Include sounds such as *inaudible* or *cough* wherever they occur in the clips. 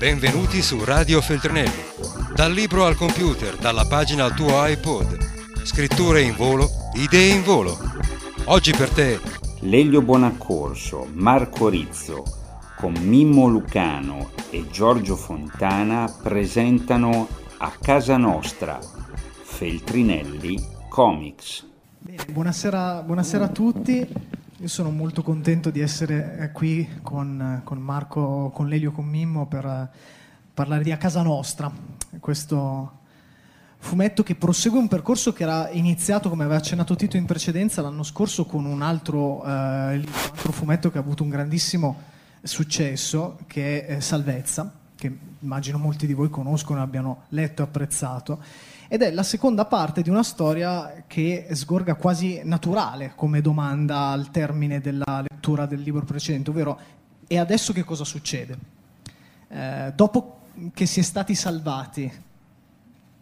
Benvenuti su Radio Feltrinelli. Dal libro al computer, dalla pagina al tuo iPod. Scritture in volo, idee in volo. Oggi per te Lelio Bonaccorso, Marco Rizzo, con Mimmo Lucano e Giorgio Fontana presentano A casa nostra Feltrinelli Comics. Bene, buonasera, buonasera a tutti. Io sono molto contento di essere eh, qui con, con Marco, con Lelio, con Mimmo per eh, parlare di A Casa Nostra, questo fumetto che prosegue un percorso che era iniziato, come aveva accennato Tito in precedenza, l'anno scorso con un altro, eh, un altro fumetto che ha avuto un grandissimo successo, che è Salvezza, che immagino molti di voi conoscono abbiano letto e apprezzato ed è la seconda parte di una storia che sgorga quasi naturale come domanda al termine della lettura del libro precedente, ovvero e adesso che cosa succede? Eh, dopo che si è stati salvati,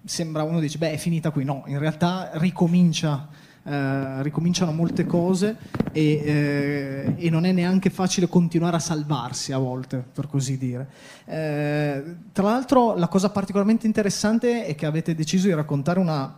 sembra uno dice, beh è finita qui, no, in realtà ricomincia eh, ricominciano molte cose e, eh, e, non è neanche facile continuare a salvarsi a volte, per così dire. Eh, tra l'altro la cosa particolarmente interessante è che avete deciso di raccontare una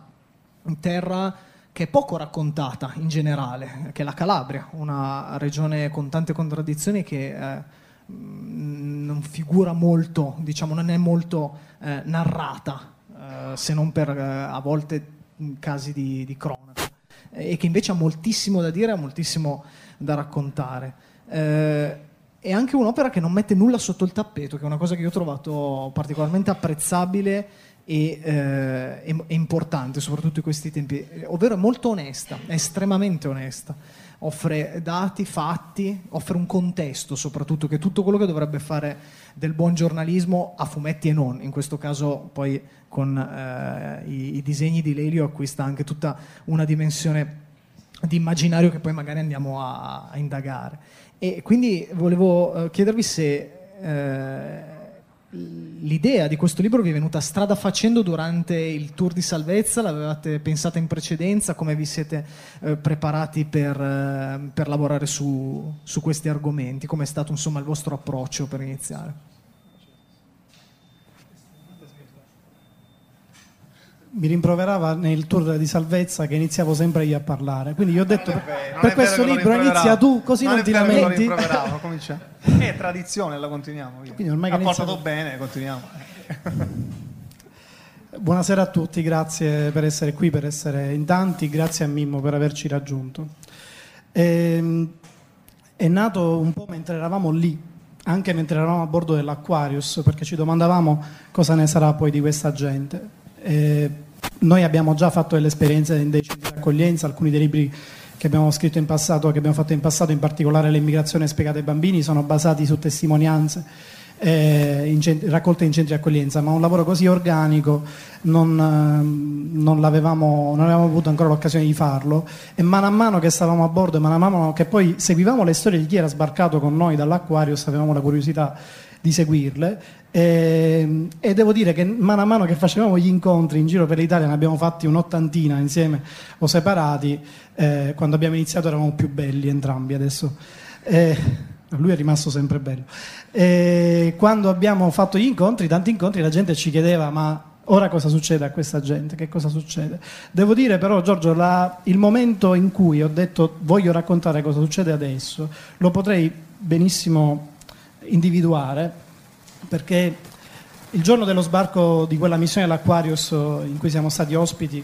terra che è poco raccontata in generale, che è la Calabria, una regione con tante contraddizioni che eh, non figura molto, diciamo, non è molto eh, narrata, eh, se non per a volte casi di, di cronaca e che invece ha moltissimo da dire, ha moltissimo da raccontare. Eh, è anche un'opera che non mette nulla sotto il tappeto, che è una cosa che io ho trovato particolarmente apprezzabile e, eh, e, importante, soprattutto in questi tempi, ovvero è molto onesta, è estremamente onesta. Offre dati, fatti, offre un contesto soprattutto, che è tutto quello che dovrebbe fare del buon giornalismo a fumetti e non. In questo caso poi con eh, i, i, disegni di Lelio acquista anche tutta una dimensione di immaginario che poi magari andiamo a, a indagare. E quindi volevo eh, chiedervi se eh, l'idea di questo libro vi è venuta strada facendo durante il tour di salvezza, l'avevate pensata in precedenza, come vi siete eh, preparati per, eh, per lavorare su, su, questi argomenti, come è stato insomma il vostro approccio per iniziare? Mi rimproverava nel tour di salvezza che iniziavo sempre io a parlare. Quindi gli ho detto: vero, per questo libro inizia tu, così non, non ti lamenti. È tradizione, la continuiamo. Quindi ormai ha portato bene, continuiamo. *laughs* Buonasera a tutti, grazie per essere qui, per essere in tanti, grazie a Mimmo per averci raggiunto. E, ehm, è nato un po' mentre eravamo lì, anche mentre eravamo a bordo dell'Aquarius, perché ci domandavamo cosa ne sarà poi di questa gente eh, noi abbiamo già fatto delle esperienze dei centri di accoglienza, alcuni dei libri che abbiamo scritto in passato, che abbiamo fatto in passato, in particolare l'immigrazione spiegata ai bambini, sono basati su testimonianze eh, in centri, raccolte in centri di accoglienza, ma un lavoro così organico non, eh, non, non, avevamo avuto ancora l'occasione di farlo e mano a mano che stavamo a bordo e mano a mano che poi seguivamo le storie di chi era sbarcato con noi dall'Aquarius, avevamo la curiosità di seguirle e, e, devo dire che mano a mano che facevamo gli incontri in giro per l'Italia, ne abbiamo fatti un'ottantina insieme o separati, eh, quando abbiamo iniziato eravamo più belli entrambi adesso. Eh, lui è rimasto sempre bello. E quando abbiamo fatto gli incontri, tanti incontri, la gente ci chiedeva ma ora cosa succede a questa gente? Che cosa succede? Devo dire però Giorgio, la, il momento in cui ho detto voglio raccontare cosa succede adesso, lo potrei benissimo individuare perché il giorno dello sbarco di quella missione dell'Aquarius in cui siamo stati ospiti,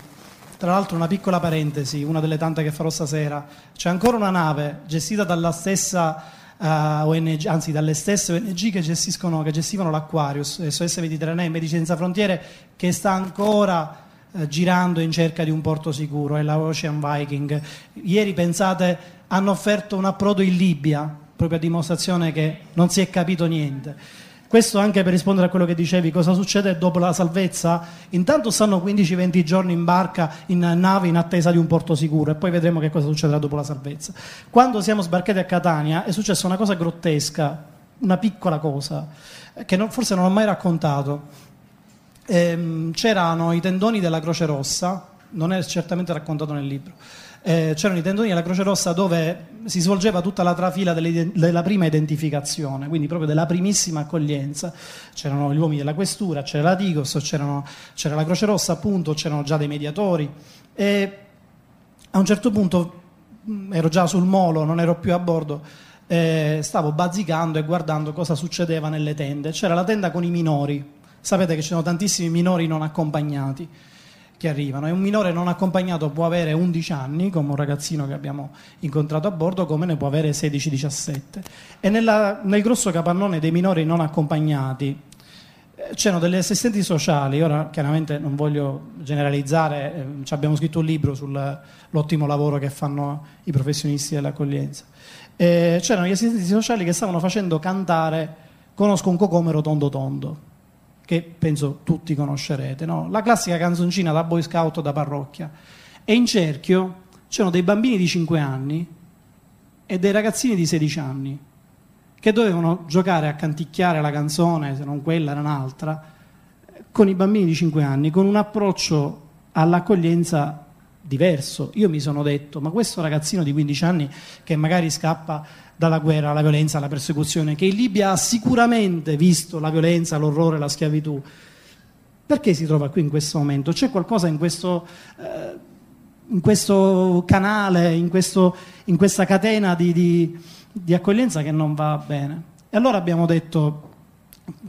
tra l'altro una piccola parentesi, una delle tante che farò stasera, c'è ancora una nave gestita dalla stessa uh, eh, ONG, anzi dalle stesse ONG che, gestiscono, che gestivano l'Aquarius, SOS Mediterranea e Medici Senza Frontiere, che sta ancora girando in cerca di un porto sicuro, è la Ocean Viking. Ieri, pensate, hanno offerto un approdo in Libia, proprio a dimostrazione che non si è capito niente. Questo anche per rispondere a quello che dicevi, cosa succede dopo la salvezza? Intanto stanno 15-20 giorni in barca, in nave, in attesa di un porto sicuro e poi vedremo che cosa succederà dopo la salvezza. Quando siamo sbarcati a Catania è successa una cosa grottesca, una piccola cosa, che non, forse non ho mai raccontato. Ehm, c'erano i tendoni della Croce Rossa, non è certamente raccontato nel libro, eh, c'erano i tendoni della Croce Rossa dove si svolgeva tutta la trafila della prima identificazione, quindi proprio della primissima accoglienza. C'erano gli uomini della questura, c'era la Digos, c'era la Croce Rossa appunto, c'erano già dei mediatori e a un certo punto mm, ero già sul molo, non ero più a bordo, eh, stavo bazzicando e guardando cosa succedeva nelle tende. C'era la tenda con i minori, sapete che ci sono tantissimi minori non accompagnati che arrivano. E un minore non accompagnato può avere 11 anni come un ragazzino che abbiamo incontrato a bordo come ne può avere 16-17 e nella, nel grosso capannone dei minori non accompagnati eh, c'erano delle assistenti sociali, ora chiaramente non voglio generalizzare, eh, abbiamo scritto un libro sull'ottimo lavoro che fanno i professionisti dell'accoglienza. Eh, c'erano gli assistenti sociali che stavano facendo cantare Conosco un cocomero tondo tondo che penso tutti conoscerete, no? la classica canzoncina da boy scout o da parrocchia. E in cerchio c'erano dei bambini di 5 anni e dei ragazzini di 16 anni che dovevano giocare a canticchiare la canzone, se non quella era un'altra, con i bambini di 5 anni, con un approccio all'accoglienza diverso. Io mi sono detto, ma questo ragazzino di 15 anni che magari scappa dalla guerra, alla violenza, alla persecuzione, che in Libia ha sicuramente visto la violenza, l'orrore, la schiavitù. Perché si trova qui in questo momento? C'è qualcosa in questo, eh, in questo canale, in, questo, in, questa catena di, di, di accoglienza che non va bene. E allora abbiamo detto,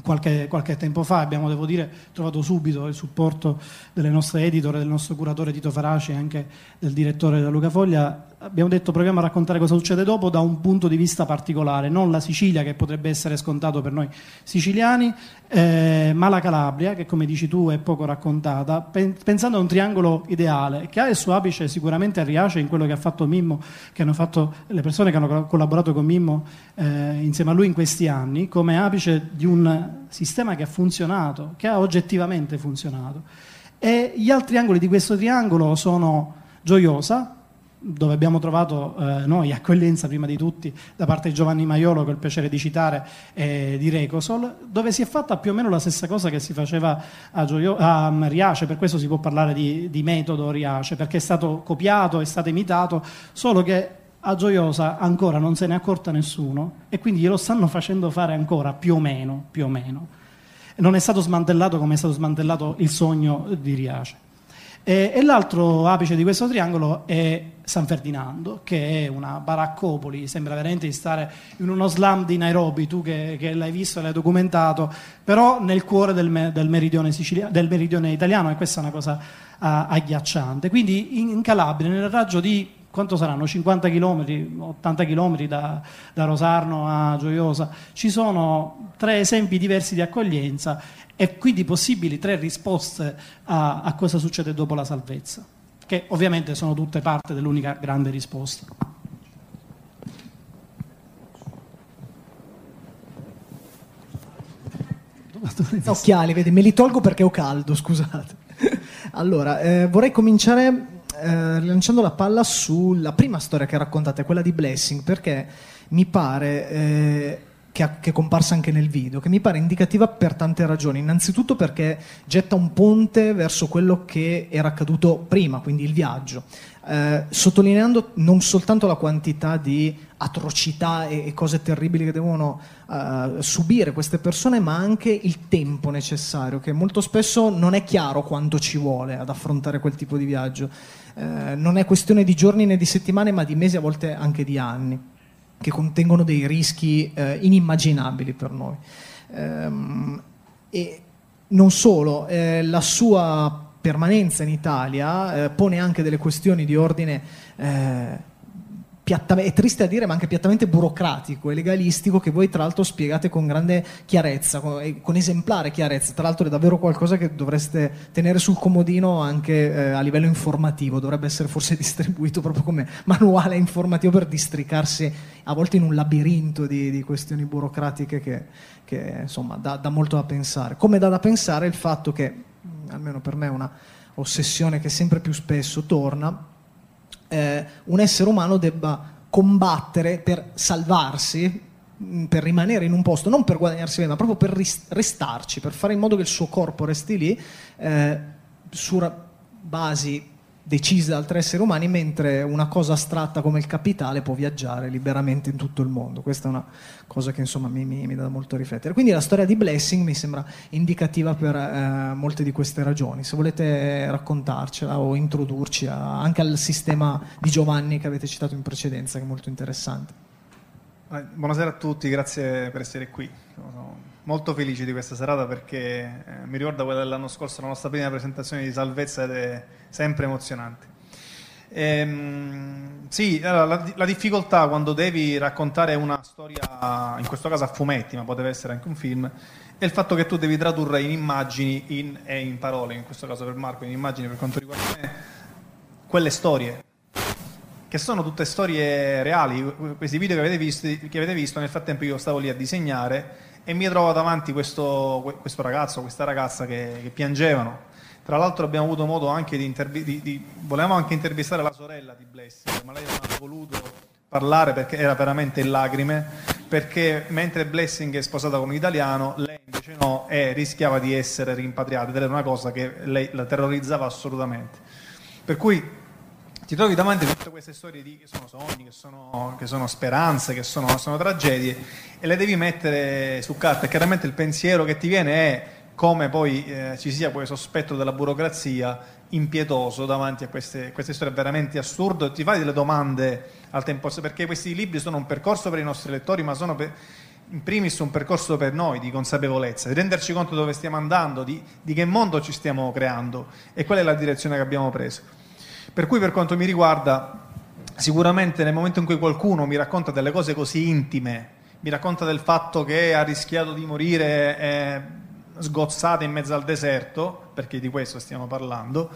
Qualche, qualche, tempo fa abbiamo, devo dire, trovato subito il supporto delle nostre editor, del nostro curatore Tito Faraci e anche del direttore da Luca Foglia abbiamo detto proviamo a raccontare cosa succede dopo da un punto di vista particolare, non la Sicilia che potrebbe essere scontato per noi siciliani, eh, ma la Calabria che come dici tu è poco raccontata, pensando a un triangolo ideale che ha il suo apice sicuramente a Riace in quello che ha fatto Mimmo, che hanno fatto le persone che hanno collaborato con Mimmo eh, insieme a lui in questi anni, come apice di un sistema che ha funzionato, che ha oggettivamente funzionato. E gli altri angoli di questo triangolo sono Gioiosa, dove abbiamo trovato eh, noi accoglienza prima di tutti da parte di Giovanni Maiolo, che ho il piacere di citare, eh, di Recosol, dove si è fatta più o meno la stessa cosa che si faceva a, Gioio- a mm, Riace, per questo si può parlare di, di, metodo Riace, perché è stato copiato, è stato imitato, solo che a Gioiosa ancora non se ne è accorta nessuno e quindi glielo stanno facendo fare ancora più o meno, più o meno. Non è stato smantellato come è stato smantellato il sogno di Riace. E, e l'altro apice di questo triangolo è San Ferdinando, che è una baraccopoli, sembra veramente di stare in uno slam di Nairobi, tu che, che l'hai visto e l'hai documentato, però nel cuore del, me, del, meridione, Sicilia, del meridione, italiano e questa è una cosa uh, agghiacciante. Quindi in, in Calabria, nel raggio di quanto saranno? 50 km, 80 km da, da, Rosarno a Gioiosa. Ci sono tre esempi diversi di accoglienza e quindi possibili tre risposte a, a cosa succede dopo la salvezza, che ovviamente sono tutte parte dell'unica grande risposta. Occhiali, vedi, me li tolgo perché ho caldo, scusate. Allora, eh, vorrei cominciare eh, rilanciando la palla sulla prima storia che raccontate, quella di Blessing, perché mi pare eh, che, ha, che, è comparsa anche nel video, che mi pare indicativa per tante ragioni. Innanzitutto perché getta un ponte verso quello che era accaduto prima, quindi il viaggio, eh, sottolineando non soltanto la quantità di atrocità e, e cose terribili che devono eh, subire queste persone, ma anche il tempo necessario, che molto spesso non è chiaro quanto ci vuole ad affrontare quel tipo di viaggio. Eh, non è questione di giorni né di settimane, ma di mesi, a volte anche di anni che contengono dei rischi eh, inimmaginabili per noi. Ehm, e non solo, eh, la sua permanenza in Italia eh, pone anche delle questioni di ordine eh, è triste a dire, ma anche piattamente burocratico e legalistico che voi tra l'altro spiegate con grande chiarezza, con, con esemplare chiarezza. Tra l'altro è davvero qualcosa che dovreste tenere sul comodino anche eh, a livello informativo, dovrebbe essere forse *laughs* distribuito proprio come manuale informativo per districarsi a volte in un labirinto di, di questioni burocratiche che, che insomma dà, dà molto da pensare. Come dà da pensare il fatto che, almeno per me è una ossessione che sempre più spesso torna, eh, un essere umano debba combattere per salvarsi, mm, per rimanere in un posto, non per guadagnarsi bene, ma proprio per restarci, per fare in modo che il suo corpo resti lì, eh, su basi decise da altri esseri umani, mentre una cosa astratta come il capitale può viaggiare liberamente in tutto il mondo. Questa è una cosa che insomma mi, mi, mi dà molto riflettere. Quindi la storia di Blessing mi sembra indicativa per eh, molte di queste ragioni. Se volete raccontarcela o introdurci a, anche al sistema di Giovanni che avete citato in precedenza, che è molto interessante. Buonasera a tutti, grazie per essere qui. Molto felice di questa serata perché eh, mi ricorda quella dell'anno scorso, la nostra prima presentazione di salvezza ed è sempre emozionante. Ehm, sì, allora, la, la, difficoltà quando devi raccontare una storia, in questo caso a fumetti, ma poteva essere anche un film, è il fatto che tu devi tradurre in immagini in, e in parole, in questo caso per Marco, in immagini per quanto riguarda me, quelle storie che sono tutte storie reali. Questi video che avete, visto, che avete visto, nel frattempo io stavo lì a disegnare e mi trovo davanti questo, questo ragazzo, questa ragazza che, che, piangevano. Tra l'altro abbiamo avuto modo anche di, intervi- di, di volevamo anche intervistare la sorella di Blessing, ma lei non ha voluto parlare perché era veramente in lacrime, perché mentre Blessing è sposata con un italiano, lei invece no e rischiava di essere rimpatriata ed era una cosa che lei la terrorizzava assolutamente. Per cui ti trovi davanti a tutte queste storie di, che sono sogni, che sono, che sono speranze, che sono, sono, tragedie e le devi mettere su carta e chiaramente il pensiero che ti viene è come poi eh, ci sia poi sospetto della burocrazia impietoso davanti a queste, queste storie veramente assurde ti fai delle domande al tempo stesso perché questi libri sono un percorso per i nostri lettori ma sono per, in primis un percorso per noi di consapevolezza, di renderci conto dove stiamo andando, di, di che mondo ci stiamo creando e qual è la direzione che abbiamo preso. Per cui per quanto mi riguarda, sicuramente nel momento in cui qualcuno mi racconta delle cose così intime, mi racconta del fatto che ha rischiato di morire eh, sgozzata in mezzo al deserto, perché di questo stiamo parlando,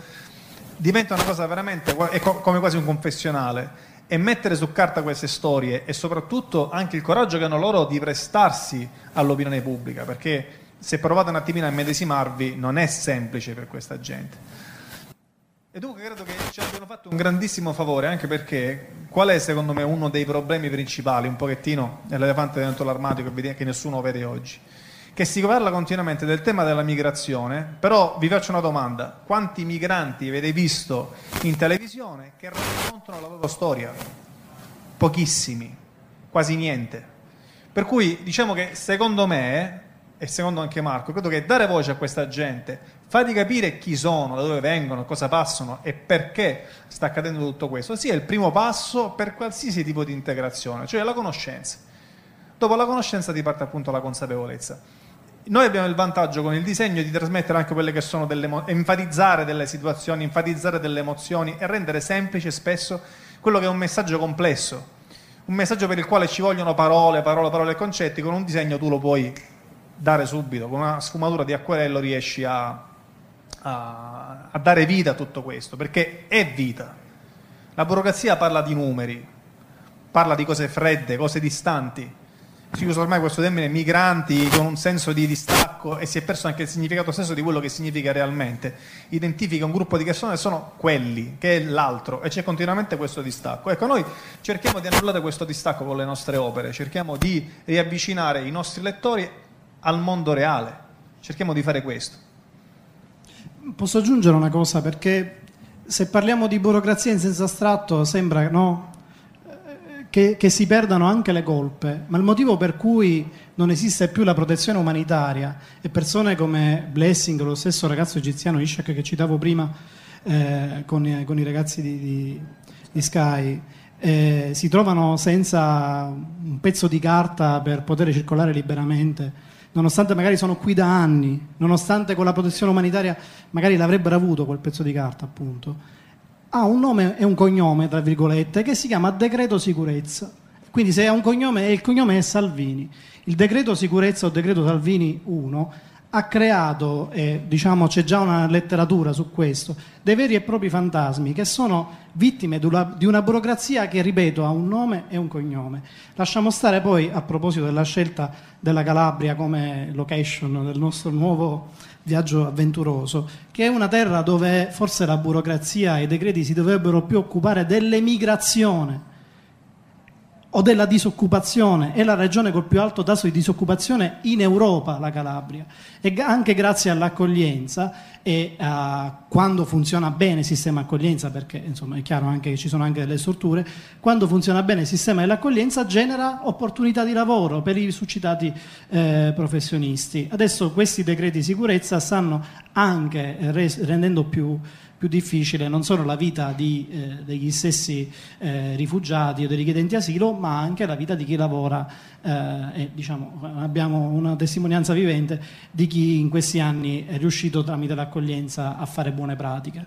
diventa una cosa veramente è come quasi un confessionale e mettere su carta queste storie e soprattutto anche il coraggio che hanno loro di prestarsi all'opinione pubblica, perché se provate un attimino a medesimarvi non è semplice per questa gente. E dunque credo che ci abbiano fatto un grandissimo favore, anche perché qual è secondo me uno dei problemi principali, un pochettino, l'elefante dentro l'armadio che, che nessuno vede oggi? Che si parla continuamente del tema della migrazione, però vi faccio una domanda, quanti migranti avete visto in televisione che raccontano la loro storia? Pochissimi, quasi niente. Per cui diciamo che secondo me, e secondo anche Marco, credo che dare voce a questa gente, Fatti capire chi sono, da dove vengono, cosa passano e perché sta accadendo tutto questo, sia il primo passo per qualsiasi tipo di integrazione, cioè la conoscenza. Dopo la conoscenza ti parte appunto la consapevolezza. Noi abbiamo il vantaggio con il disegno di trasmettere anche quelle che sono delle enfatizzare delle situazioni, enfatizzare delle emozioni e rendere semplice spesso quello che è un messaggio complesso, un messaggio per il quale ci vogliono parole, parole, parole e concetti, con un disegno tu lo puoi dare subito, con una sfumatura di acquerello riesci a, a, a dare vita a tutto questo, perché è vita. La burocrazia parla di numeri, parla di cose fredde, cose distanti. Si usa ormai questo termine migranti con un senso di distacco e si è perso anche il significato stesso di quello che significa realmente. Identifica un gruppo di persone e sono quelli, che è l'altro, e c'è continuamente questo distacco. Ecco, noi cerchiamo di annullare questo distacco con le nostre opere, cerchiamo di riavvicinare i nostri lettori al mondo reale, cerchiamo di fare questo. Posso aggiungere una cosa? Perché se parliamo di burocrazia in senso astratto sembra no, che, che, si perdano anche le colpe, ma il motivo per cui non esiste più la protezione umanitaria e persone come Blessing, lo stesso ragazzo egiziano Ishak che citavo prima eh, con, con, i ragazzi di, di, di Sky, eh, si trovano senza un pezzo di carta per poter circolare liberamente nonostante magari sono qui da anni, nonostante con la protezione umanitaria magari l'avrebbero avuto quel pezzo di carta, appunto, ha un nome e un cognome, tra virgolette, che si chiama decreto sicurezza. Quindi se ha un cognome, il cognome è Salvini. Il decreto sicurezza o decreto Salvini 1 ha creato, e diciamo c'è già una letteratura su questo, dei veri e propri fantasmi che sono vittime di una burocrazia che, ripeto, ha un nome e un cognome. Lasciamo stare poi, a proposito della scelta della Calabria come location del nostro nuovo viaggio avventuroso, che è una terra dove forse la burocrazia e i decreti si dovrebbero più occupare dell'emigrazione o della disoccupazione, è la regione col più alto tasso di disoccupazione in Europa, la Calabria, e anche grazie all'accoglienza e a quando funziona bene il sistema accoglienza, perché insomma è chiaro anche che ci sono anche delle strutture, quando funziona bene il sistema dell'accoglienza genera opportunità di lavoro per i suscitati eh, professionisti. Adesso questi decreti di sicurezza stanno anche res- rendendo più più difficile non solo la vita di, eh, degli stessi eh, rifugiati o dei richiedenti asilo, ma anche la vita di chi lavora eh, e diciamo, abbiamo una testimonianza vivente di chi in questi anni è riuscito tramite l'accoglienza a fare buone pratiche.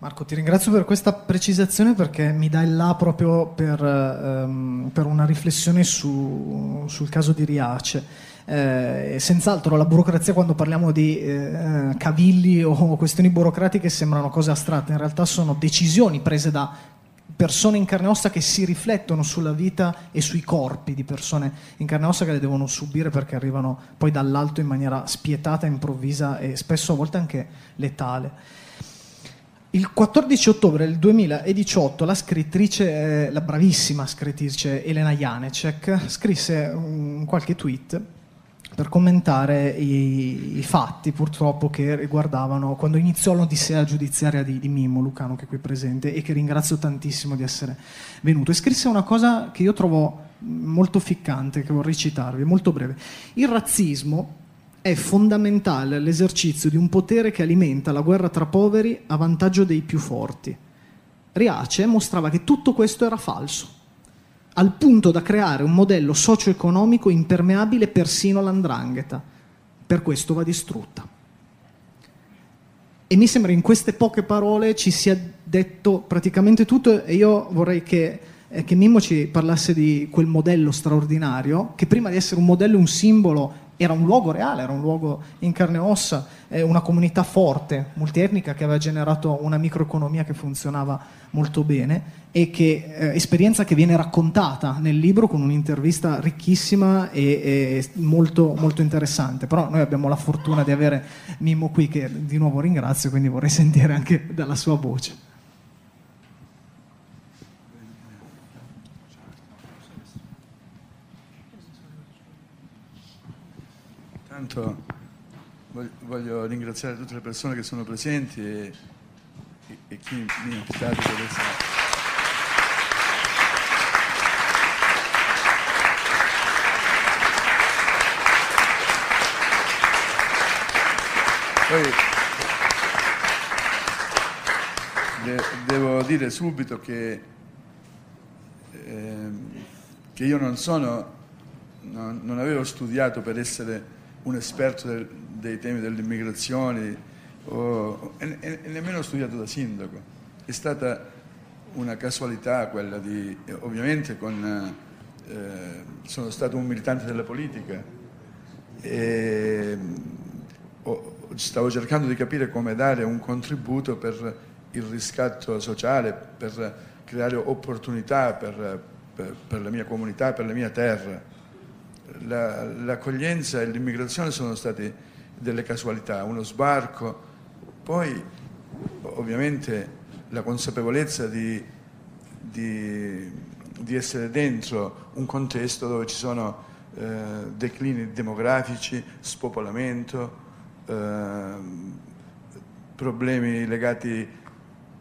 Marco, ti ringrazio per questa precisazione perché mi dai là proprio per, um, per una riflessione su, sul caso di Riace. Eh, senz'altro la burocrazia quando parliamo di eh, cavilli o questioni burocratiche sembrano cose astratte, in realtà sono decisioni prese da persone in carne e ossa che si riflettono sulla vita e sui corpi di persone in carne e ossa che le devono subire perché arrivano poi dall'alto in maniera spietata, improvvisa e spesso a volte anche letale. Il 14 ottobre del 2018 la scrittrice, eh, la bravissima scrittrice Elena Janecek, scrisse un, qualche tweet per commentare i, i, fatti purtroppo che riguardavano quando iniziò l'odissea giudiziaria di, di Mimmo Lucano che è qui presente e che ringrazio tantissimo di essere venuto e scrisse una cosa che io trovo molto ficcante che vorrei citarvi, molto breve. Il razzismo è fondamentale l'esercizio di un potere che alimenta la guerra tra poveri a vantaggio dei più forti. Riace mostrava che tutto questo era falso al punto da creare un modello socio-economico impermeabile persino all'andrangheta. Per questo va distrutta. E mi sembra in queste poche parole ci sia detto praticamente tutto e io vorrei che, eh, che Mimmo ci parlasse di quel modello straordinario, che prima di essere un modello un simbolo era un luogo reale, era un luogo in carne e ossa, eh, una comunità forte, multietnica che aveva generato una microeconomia che funzionava molto bene e che eh, esperienza che viene raccontata nel libro con un'intervista ricchissima e, e molto, molto, interessante. Però noi abbiamo la fortuna di avere Mimmo qui che di nuovo ringrazio, quindi vorrei *laughs* sentire anche dalla sua voce. Intanto voglio ringraziare tutte le persone che sono presenti e, e chi mi ha invitato per essere... Poi de- devo dire subito che, eh, che io non sono, non, non avevo studiato per essere un esperto del, dei temi dell'immigrazione o, e, e, nemmeno studiato da sindaco. È stata una casualità quella di, ovviamente con, eh, sono stato un militante della politica e o, stavo cercando di capire come dare un contributo per il riscatto sociale, per creare opportunità per, per, per la mia comunità, per la mia terra la, l'accoglienza e l'immigrazione sono state delle casualità, uno sbarco, poi ovviamente la consapevolezza di, di, di essere dentro un contesto dove ci sono eh, declini demografici, spopolamento, eh, problemi legati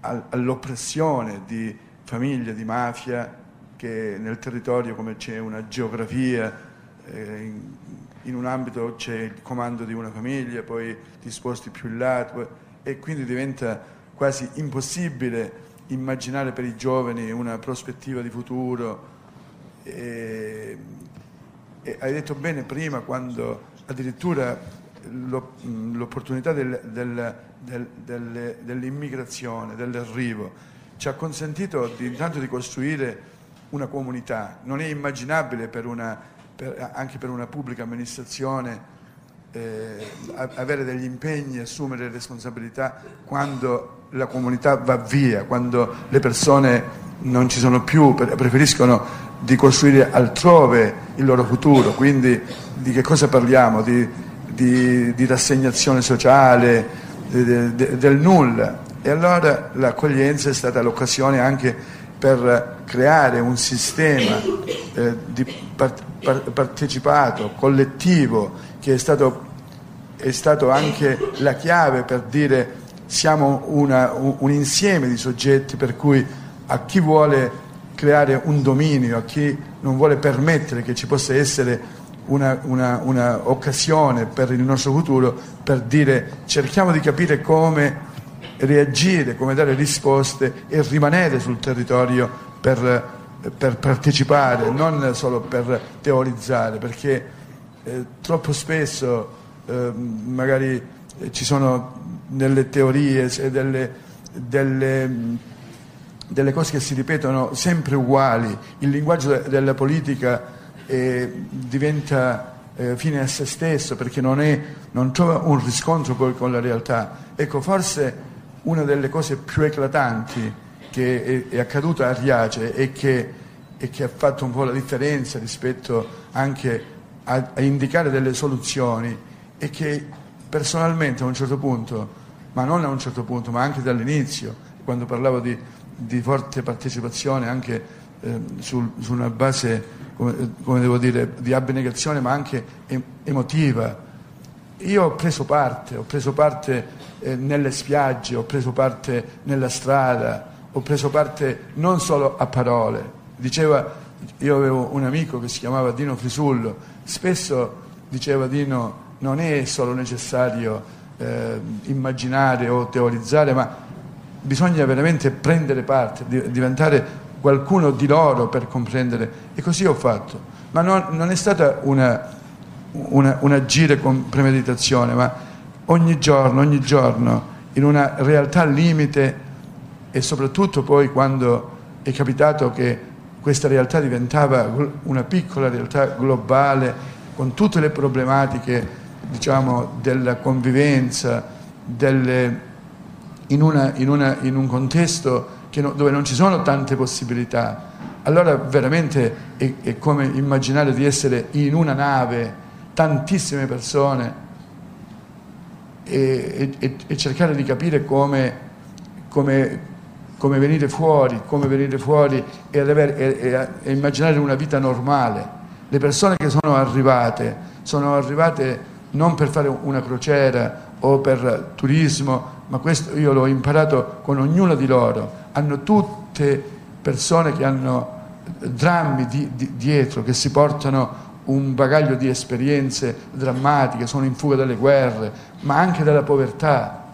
al, all'oppressione di famiglie, di mafia, che nel territorio come c'è una geografia eh, in, un ambito c'è il comando di una famiglia, poi ti sposti più in là e quindi diventa quasi impossibile immaginare per i giovani una prospettiva di futuro. E, e hai detto bene prima quando addirittura l'opportunità del, del, del, dell'immigrazione, dell'arrivo, ci ha consentito di, intanto di costruire una comunità. Non è immaginabile per una per, anche per una pubblica amministrazione eh, avere degli impegni, assumere responsabilità quando la comunità va via, quando le persone non ci sono più, preferiscono di costruire altrove il loro futuro. Quindi di che cosa parliamo? Di, di, di rassegnazione sociale, di, del nulla. E allora l'accoglienza è stata l'occasione anche per creare un sistema eh, di part- par- partecipato, collettivo, che è stato, è stato, anche la chiave per dire siamo una, un, insieme di soggetti per cui a chi vuole creare un dominio, a chi non vuole permettere che ci possa essere una, una, una, per il nostro futuro per dire cerchiamo di capire come reagire, come dare risposte e rimanere sul territorio per, per partecipare, non solo per teorizzare, perché eh, troppo spesso eh, magari eh, ci sono nelle teorie delle, delle, delle, cose che si ripetono sempre uguali, il linguaggio della politica diventa eh, fine a se stesso perché non, è, non trova un riscontro poi con la realtà. Ecco, forse una delle cose più eclatanti che è, accaduta a Riace e che, e che, ha fatto un po' la differenza rispetto anche a, a indicare delle soluzioni è che personalmente a un certo punto, ma non a un certo punto, ma anche dall'inizio, quando parlavo di, di forte partecipazione anche eh, sul, su una base, come, come, devo dire, di abnegazione ma anche emotiva, io ho preso parte, ho preso parte eh, nelle spiagge, ho preso parte nella strada, ho preso parte non solo a parole. Diceva, io avevo un amico che si chiamava Dino Frisullo, spesso diceva Dino non è solo necessario eh, immaginare o teorizzare, ma bisogna veramente prendere parte, diventare qualcuno di loro per comprendere. E così ho fatto. Ma non, non è stata una una, un agire con premeditazione, ma ogni giorno, ogni giorno, in una realtà limite e soprattutto poi quando è capitato che questa realtà diventava una piccola realtà globale con tutte le problematiche diciamo, della convivenza, delle, in, una, in, una, in, un contesto no, dove non ci sono tante possibilità, allora veramente è, è come immaginare di essere in una nave tantissime persone e, e, e cercare di capire come, come, come, venire fuori, come venire fuori e, avere, e, immaginare una vita normale. Le persone che sono arrivate sono arrivate non per fare una crociera o per turismo, ma questo io l'ho imparato con ognuno di loro. Hanno tutte persone che hanno drammi di, di, dietro, che si portano un bagaglio di esperienze drammatiche, sono in fuga dalle guerre, ma anche dalla povertà.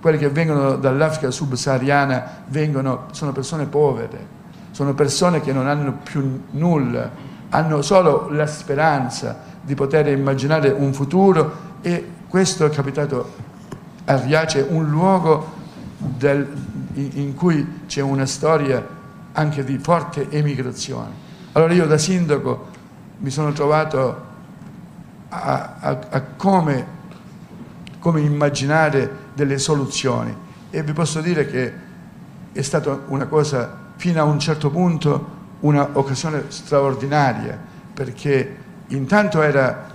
Quelli che vengono dall'Africa subsahariana vengono, sono persone povere, sono persone che non hanno più nulla, hanno solo la speranza di poter immaginare un futuro e questo è capitato a Riace, un luogo del, in cui c'è una storia anche di forte emigrazione. Allora io da sindaco mi sono trovato a, a, a come, come immaginare delle soluzioni. E vi posso dire che è stata una cosa fino a un certo punto un'occasione straordinaria perché intanto era,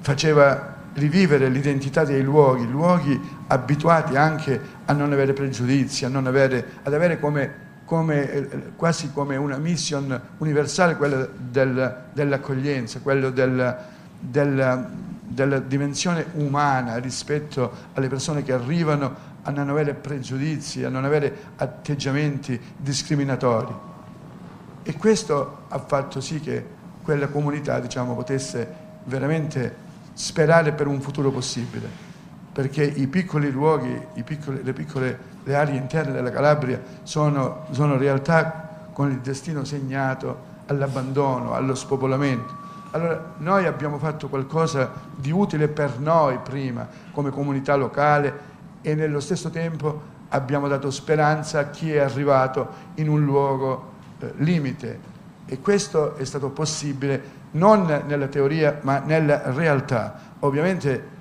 faceva rivivere l'identità dei luoghi, luoghi abituati anche a non avere pregiudizi, non avere, ad avere come come, quasi come una mission universale, quella del, dell'accoglienza, quella del, del, della dimensione umana rispetto alle persone che arrivano a non avere pregiudizi, a non avere atteggiamenti discriminatori. E questo ha fatto sì che quella comunità diciamo, potesse veramente sperare per un futuro possibile, perché i piccoli luoghi, i piccoli, le piccole le aree interne della Calabria sono, sono realtà con il destino segnato all'abbandono, allo spopolamento. Allora noi abbiamo fatto qualcosa di utile per noi prima come comunità locale e nello stesso tempo abbiamo dato speranza a chi è arrivato in un luogo eh, limite e questo è stato possibile non nella teoria ma nella realtà. Ovviamente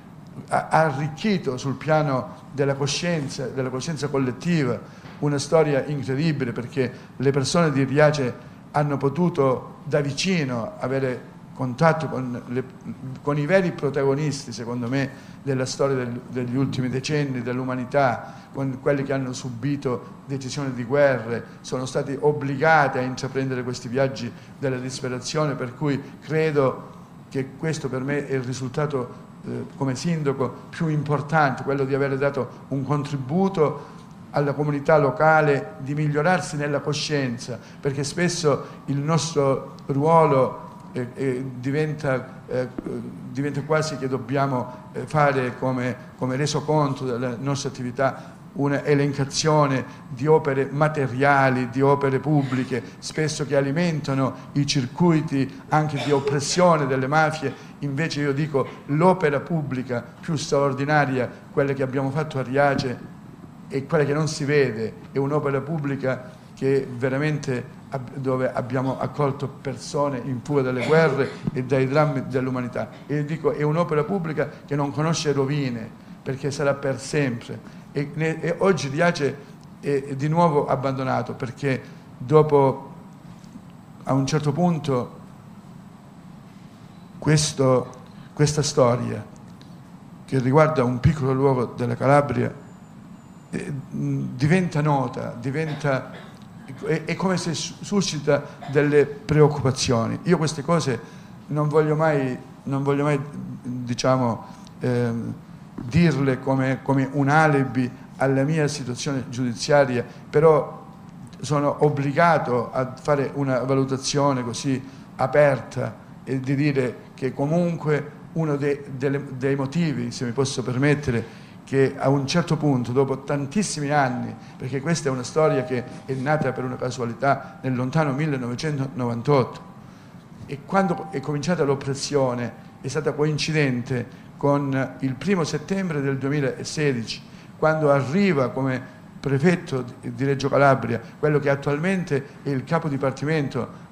ha arricchito sul piano della coscienza, della coscienza collettiva, una storia incredibile perché le persone di Riace hanno potuto da vicino avere contatto con, le, con, i veri protagonisti, secondo me, della storia del, degli ultimi decenni, dell'umanità, con quelli che hanno subito decisioni di guerre, sono stati obbligati a intraprendere questi viaggi della disperazione, per cui credo che questo per me è il risultato eh, come sindaco più importante, quello di aver dato un contributo alla comunità locale di migliorarsi nella coscienza, perché spesso il nostro ruolo eh, eh, diventa, eh, diventa, quasi che dobbiamo eh, fare come, come resoconto della nostra attività un'elencazione di opere materiali, di opere pubbliche, spesso che alimentano i circuiti anche di oppressione delle mafie, invece io dico l'opera pubblica più straordinaria, quella che abbiamo fatto a Riace, è quella che non si vede, è un'opera pubblica che veramente dove abbiamo accolto persone in fuga dalle guerre e dai drammi dell'umanità. E dico, è un'opera pubblica che non conosce rovine, perché sarà per sempre. E, e oggi Riace è, è di nuovo abbandonato, perché dopo, a un certo punto, questo, questa storia che riguarda un piccolo luogo della Calabria eh, diventa nota, diventa è, è come se suscita delle preoccupazioni. Io queste cose non voglio mai, non voglio mai diciamo, eh, dirle come, come un alibi alla mia situazione giudiziaria, però sono obbligato a fare una valutazione così aperta e di dire che comunque uno dei, dei, dei motivi, se mi posso permettere, che a un certo punto, dopo tantissimi anni, perché questa è una storia che è nata per una casualità nel lontano 1998, e quando è cominciata l'oppressione è stata coincidente con il primo settembre del 2016, quando arriva come prefetto di Reggio Calabria, quello che attualmente è il capo dipartimento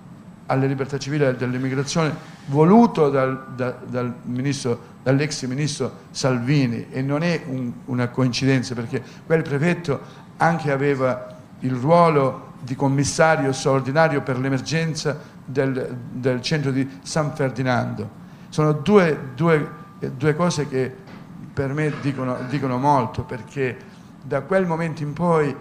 alle libertà civili e dell'immigrazione voluto dal, da, dal ministro, dall'ex ministro Salvini e non è un, una coincidenza perché quel prefetto anche aveva il ruolo di commissario straordinario per l'emergenza del, del, centro di San Ferdinando. Sono due, due, due cose che per me dicono, dicono molto perché da quel momento in poi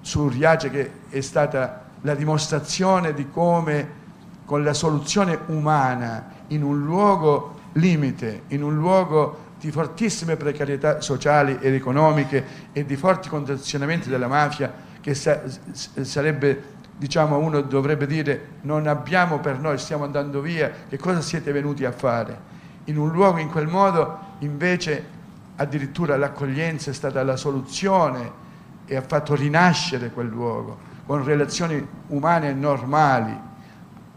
su Riace che è stata la dimostrazione di come con la soluzione umana in un luogo limite, in un luogo di fortissime precarietà sociali ed economiche e di forti condizionamenti della mafia che sa sarebbe diciamo uno dovrebbe dire non abbiamo per noi, stiamo andando via, che cosa siete venuti a fare? In un luogo in quel modo invece addirittura l'accoglienza è stata la soluzione e ha fatto rinascere quel luogo con relazioni umane normali.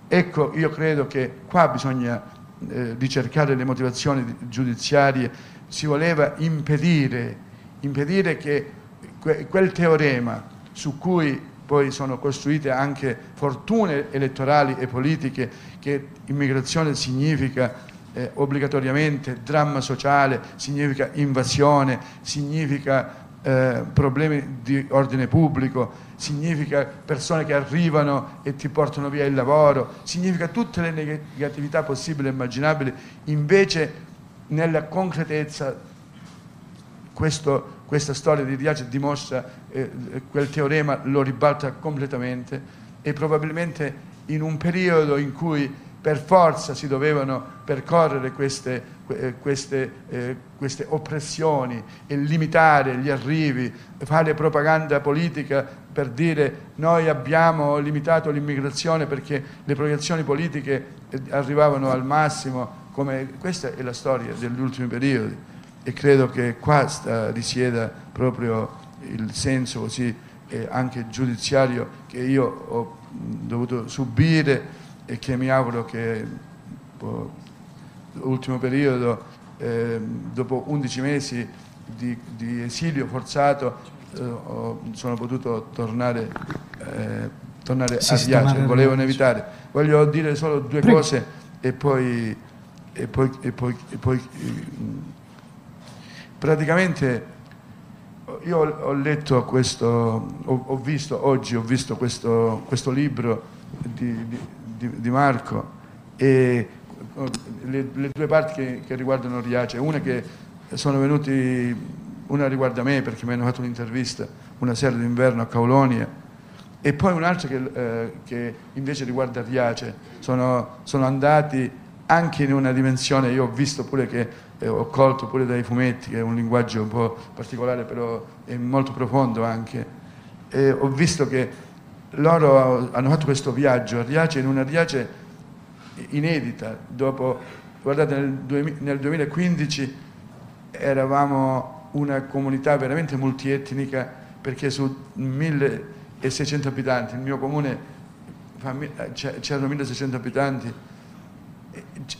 Ecco, io credo che qua bisogna eh, ricercare le motivazioni giudiziarie, si voleva impedire, impedire che que quel teorema su cui poi sono costruite anche fortune elettorali e politiche che immigrazione significa eh, obbligatoriamente dramma sociale, significa invasione, significa eh, problemi di ordine pubblico, significa persone che arrivano e ti portano via il lavoro, significa tutte le negatività possibili e immaginabili, invece nella concretezza questo, questa storia di Riace dimostra eh, quel teorema, lo ribalta completamente e probabilmente in un periodo in cui per forza si dovevano percorrere queste, queste, eh, queste, oppressioni e limitare gli arrivi, fare propaganda politica per dire noi abbiamo limitato l'immigrazione perché le proiezioni politiche eh, arrivavano al massimo, come, questa è la storia degli ultimi periodi. E credo che qua sta, risieda proprio il senso così eh, anche giudiziario che io ho dovuto subire e che mi auguro che l'ultimo periodo, eh, dopo 11 mesi di, di esilio forzato, eh, ho, sono potuto tornare, eh, tornare a Viaggio, volevo evitare. Voglio dire solo due Prego. cose e poi, e poi, e poi, e poi praticamente io ho letto questo, ho, ho visto oggi, ho visto questo, questo libro di di, di Marco e le, le due parti che, che, riguardano Riace, una che sono venuti, una riguarda me perché mi hanno fatto un'intervista una sera d'inverno a Caulonia e poi un'altra che, eh, che invece riguarda Riace, sono, sono, andati anche in una dimensione, io ho visto pure che eh, ho colto pure dai fumetti, che è un linguaggio un po' particolare però è molto profondo anche, e ho visto che loro hanno fatto questo viaggio a Riace in una Riace inedita, dopo, guardate nel, nel 2015 eravamo una comunità veramente multietnica perché su 1600 abitanti, il mio comune c'erano 1600 abitanti,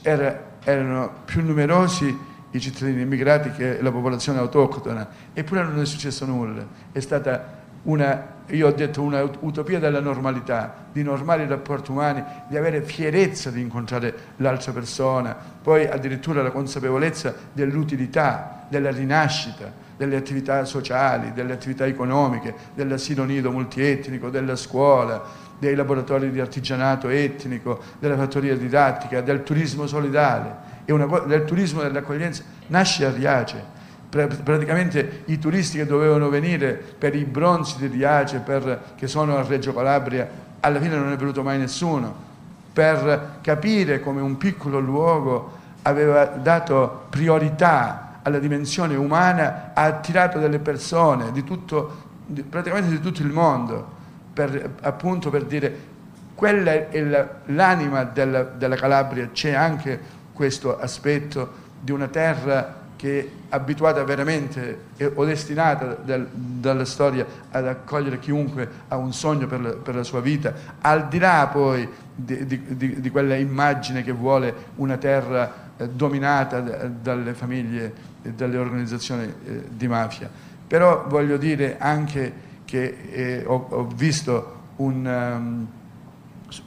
era, erano più numerosi i cittadini immigrati che la popolazione autoctona, eppure non è successo nulla. È stata una, io ho detto, una utopia della normalità, di normali rapporti umani, di avere fierezza di incontrare l'altra persona, poi addirittura la consapevolezza dell'utilità, della rinascita, delle attività sociali, delle attività economiche, dell'asilo nido multietnico, della scuola, dei laboratori di artigianato etnico, della fattoria didattica, del turismo solidale. E una, del turismo dell'accoglienza, nasce a Riace praticamente i turisti che dovevano venire per i bronzi di Riace, per, che sono a Reggio Calabria, alla fine non è venuto mai nessuno, per capire come un piccolo luogo aveva dato priorità alla dimensione umana, ha attirato delle persone di tutto, di, praticamente di tutto il mondo, per, appunto per dire quella è l'anima della, della Calabria, c'è anche questo aspetto di una terra che è abituata veramente o destinata del, dalla storia ad accogliere chiunque ha un sogno per la, per la sua vita, al di là poi di, di, di, quella immagine che vuole una terra eh, dominata dalle famiglie e dalle organizzazioni eh, di mafia. Però voglio dire anche che eh, ho, ho, visto un,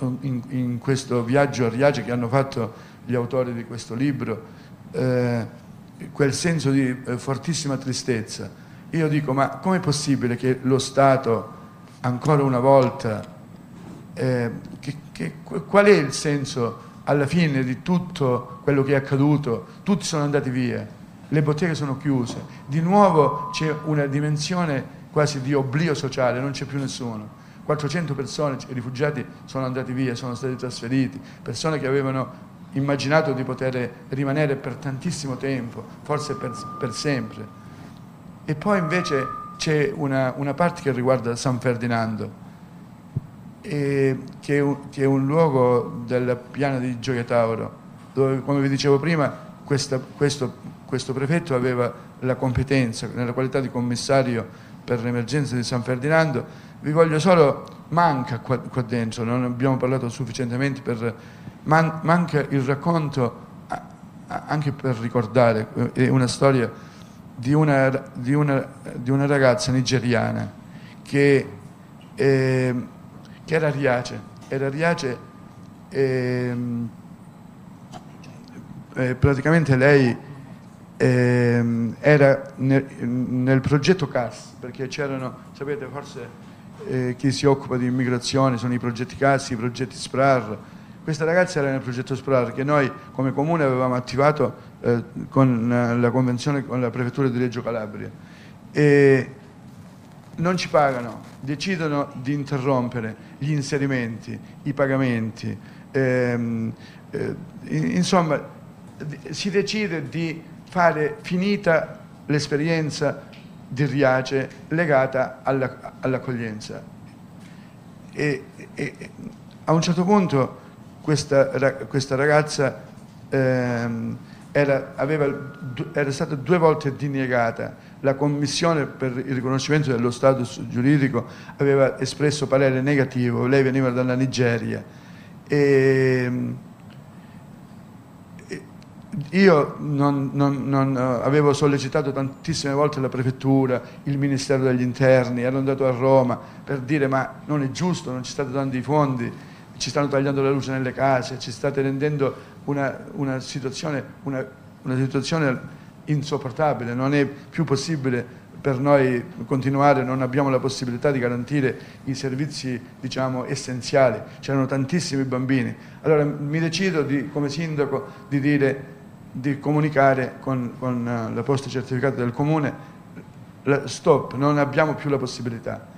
um, in, in, questo viaggio a Riace che hanno fatto gli autori di questo libro, eh, quel senso di eh, fortissima tristezza. Io dico, ma com'è possibile che lo Stato, ancora una volta, eh, che, che, qual è il senso alla fine di tutto quello che è accaduto? Tutti sono andati via, le botteghe sono chiuse, di nuovo c'è una dimensione quasi di oblio sociale, non c'è più nessuno. 400 persone, rifugiati, sono andati via, sono stati trasferiti, persone che avevano immaginato di poter rimanere per tantissimo tempo, forse per, per sempre. E poi invece c'è una, una, parte che riguarda San Ferdinando, che è, un, che, è un, luogo della piana di Gioia Tauro, dove, come vi dicevo prima, questa, questo, questo prefetto aveva la competenza, nella qualità di commissario per l'emergenza di San Ferdinando. Vi voglio solo, manca qua, qua dentro, non abbiamo parlato sufficientemente per Man, manca il racconto anche per ricordare è una storia di una, di una, di una ragazza nigeriana che, eh, che, era Riace, era Riace eh, eh, praticamente lei ehm, era nel, nel, progetto CAS, perché c'erano, sapete forse eh, chi si occupa di immigrazione sono i progetti CAS, i progetti SPRAR, questa ragazza era nel progetto Esplorar che noi come comune avevamo attivato eh, con eh, la convenzione con la prefettura di Reggio Calabria e non ci pagano, decidono di interrompere gli inserimenti, i pagamenti, ehm, eh, insomma si decide di fare finita l'esperienza di Riace legata all'accoglienza. E, e, a un certo punto questa, questa ragazza ehm, era, aveva, era, stata due volte diniegata. La Commissione per il riconoscimento dello status giuridico aveva espresso parere negativo, lei veniva dalla Nigeria. E, io non, non, non, avevo sollecitato tantissime volte la prefettura, il Ministero degli Interni, ero andato a Roma per dire ma non è giusto, non ci state dando i fondi, ci stanno tagliando la luce nelle case, ci state rendendo una, una, situazione, una, una situazione insopportabile, non è più possibile per noi continuare, non abbiamo la possibilità di garantire i servizi diciamo, essenziali, c'erano tantissimi bambini. Allora mi decido di, come sindaco di, dire, di comunicare con, con eh, la posta certificata del comune, stop, non abbiamo più la possibilità.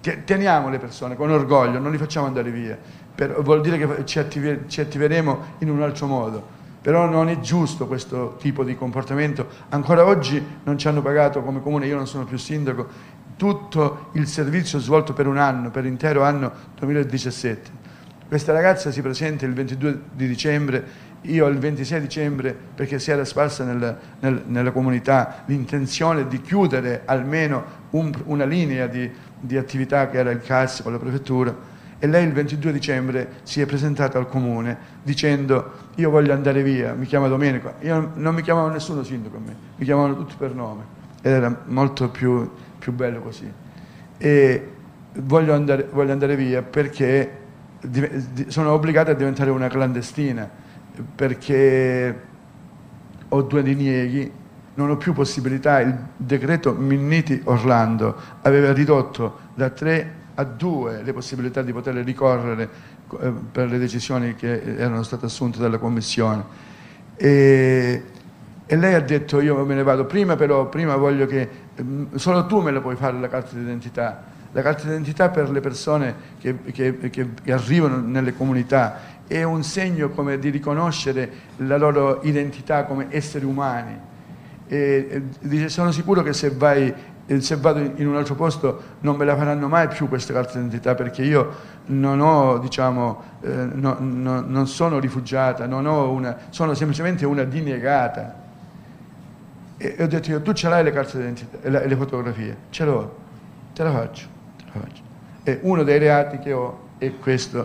Teniamo le persone con orgoglio, non li facciamo andare via, per, vuol dire che ci, attive, ci attiveremo in un altro modo però non è giusto questo tipo di comportamento. Ancora oggi non ci hanno pagato come comune, io non sono più sindaco, tutto il servizio svolto per un anno, per l'intero anno 2017. Questa ragazza si presenta il 22 di dicembre, io il 26 dicembre, perché si era sparsa nel, nel, nella comunità l'intenzione di chiudere almeno un, una linea di, di attività che era il CAS con la prefettura, e lei il 22 dicembre si è presentata al comune dicendo io voglio andare via, mi chiama Domenico, io non mi chiamavo nessuno sindaco a me, mi chiamavano tutti per nome. Ed era molto più, più bello così. E voglio andare, voglio andare via perché sono obbligata a diventare una clandestina, perché ho due dinieghi, non ho più possibilità, il decreto Minniti-Orlando aveva ridotto da tre a due le possibilità di poter ricorrere eh, per le decisioni che erano state assunte dalla Commissione. E, e, lei ha detto io me ne vado prima, però prima voglio che mm, solo tu me la puoi fare la carta d'identità. La carta d'identità per le persone che, che, che, che arrivano nelle comunità è un segno come di riconoscere la loro identità come esseri umani. E, dice, sono sicuro che se vai se vado in un altro posto non me la faranno mai più questa carta d'identità perché io non, ho, diciamo, eh, no, no, non sono rifugiata, non una, sono semplicemente una diniegata. E, e ho detto io, tu ce l'hai le carte d'identità e le, le, fotografie? Ce l'ho, te la faccio, te la faccio. E uno dei reati che ho è questo,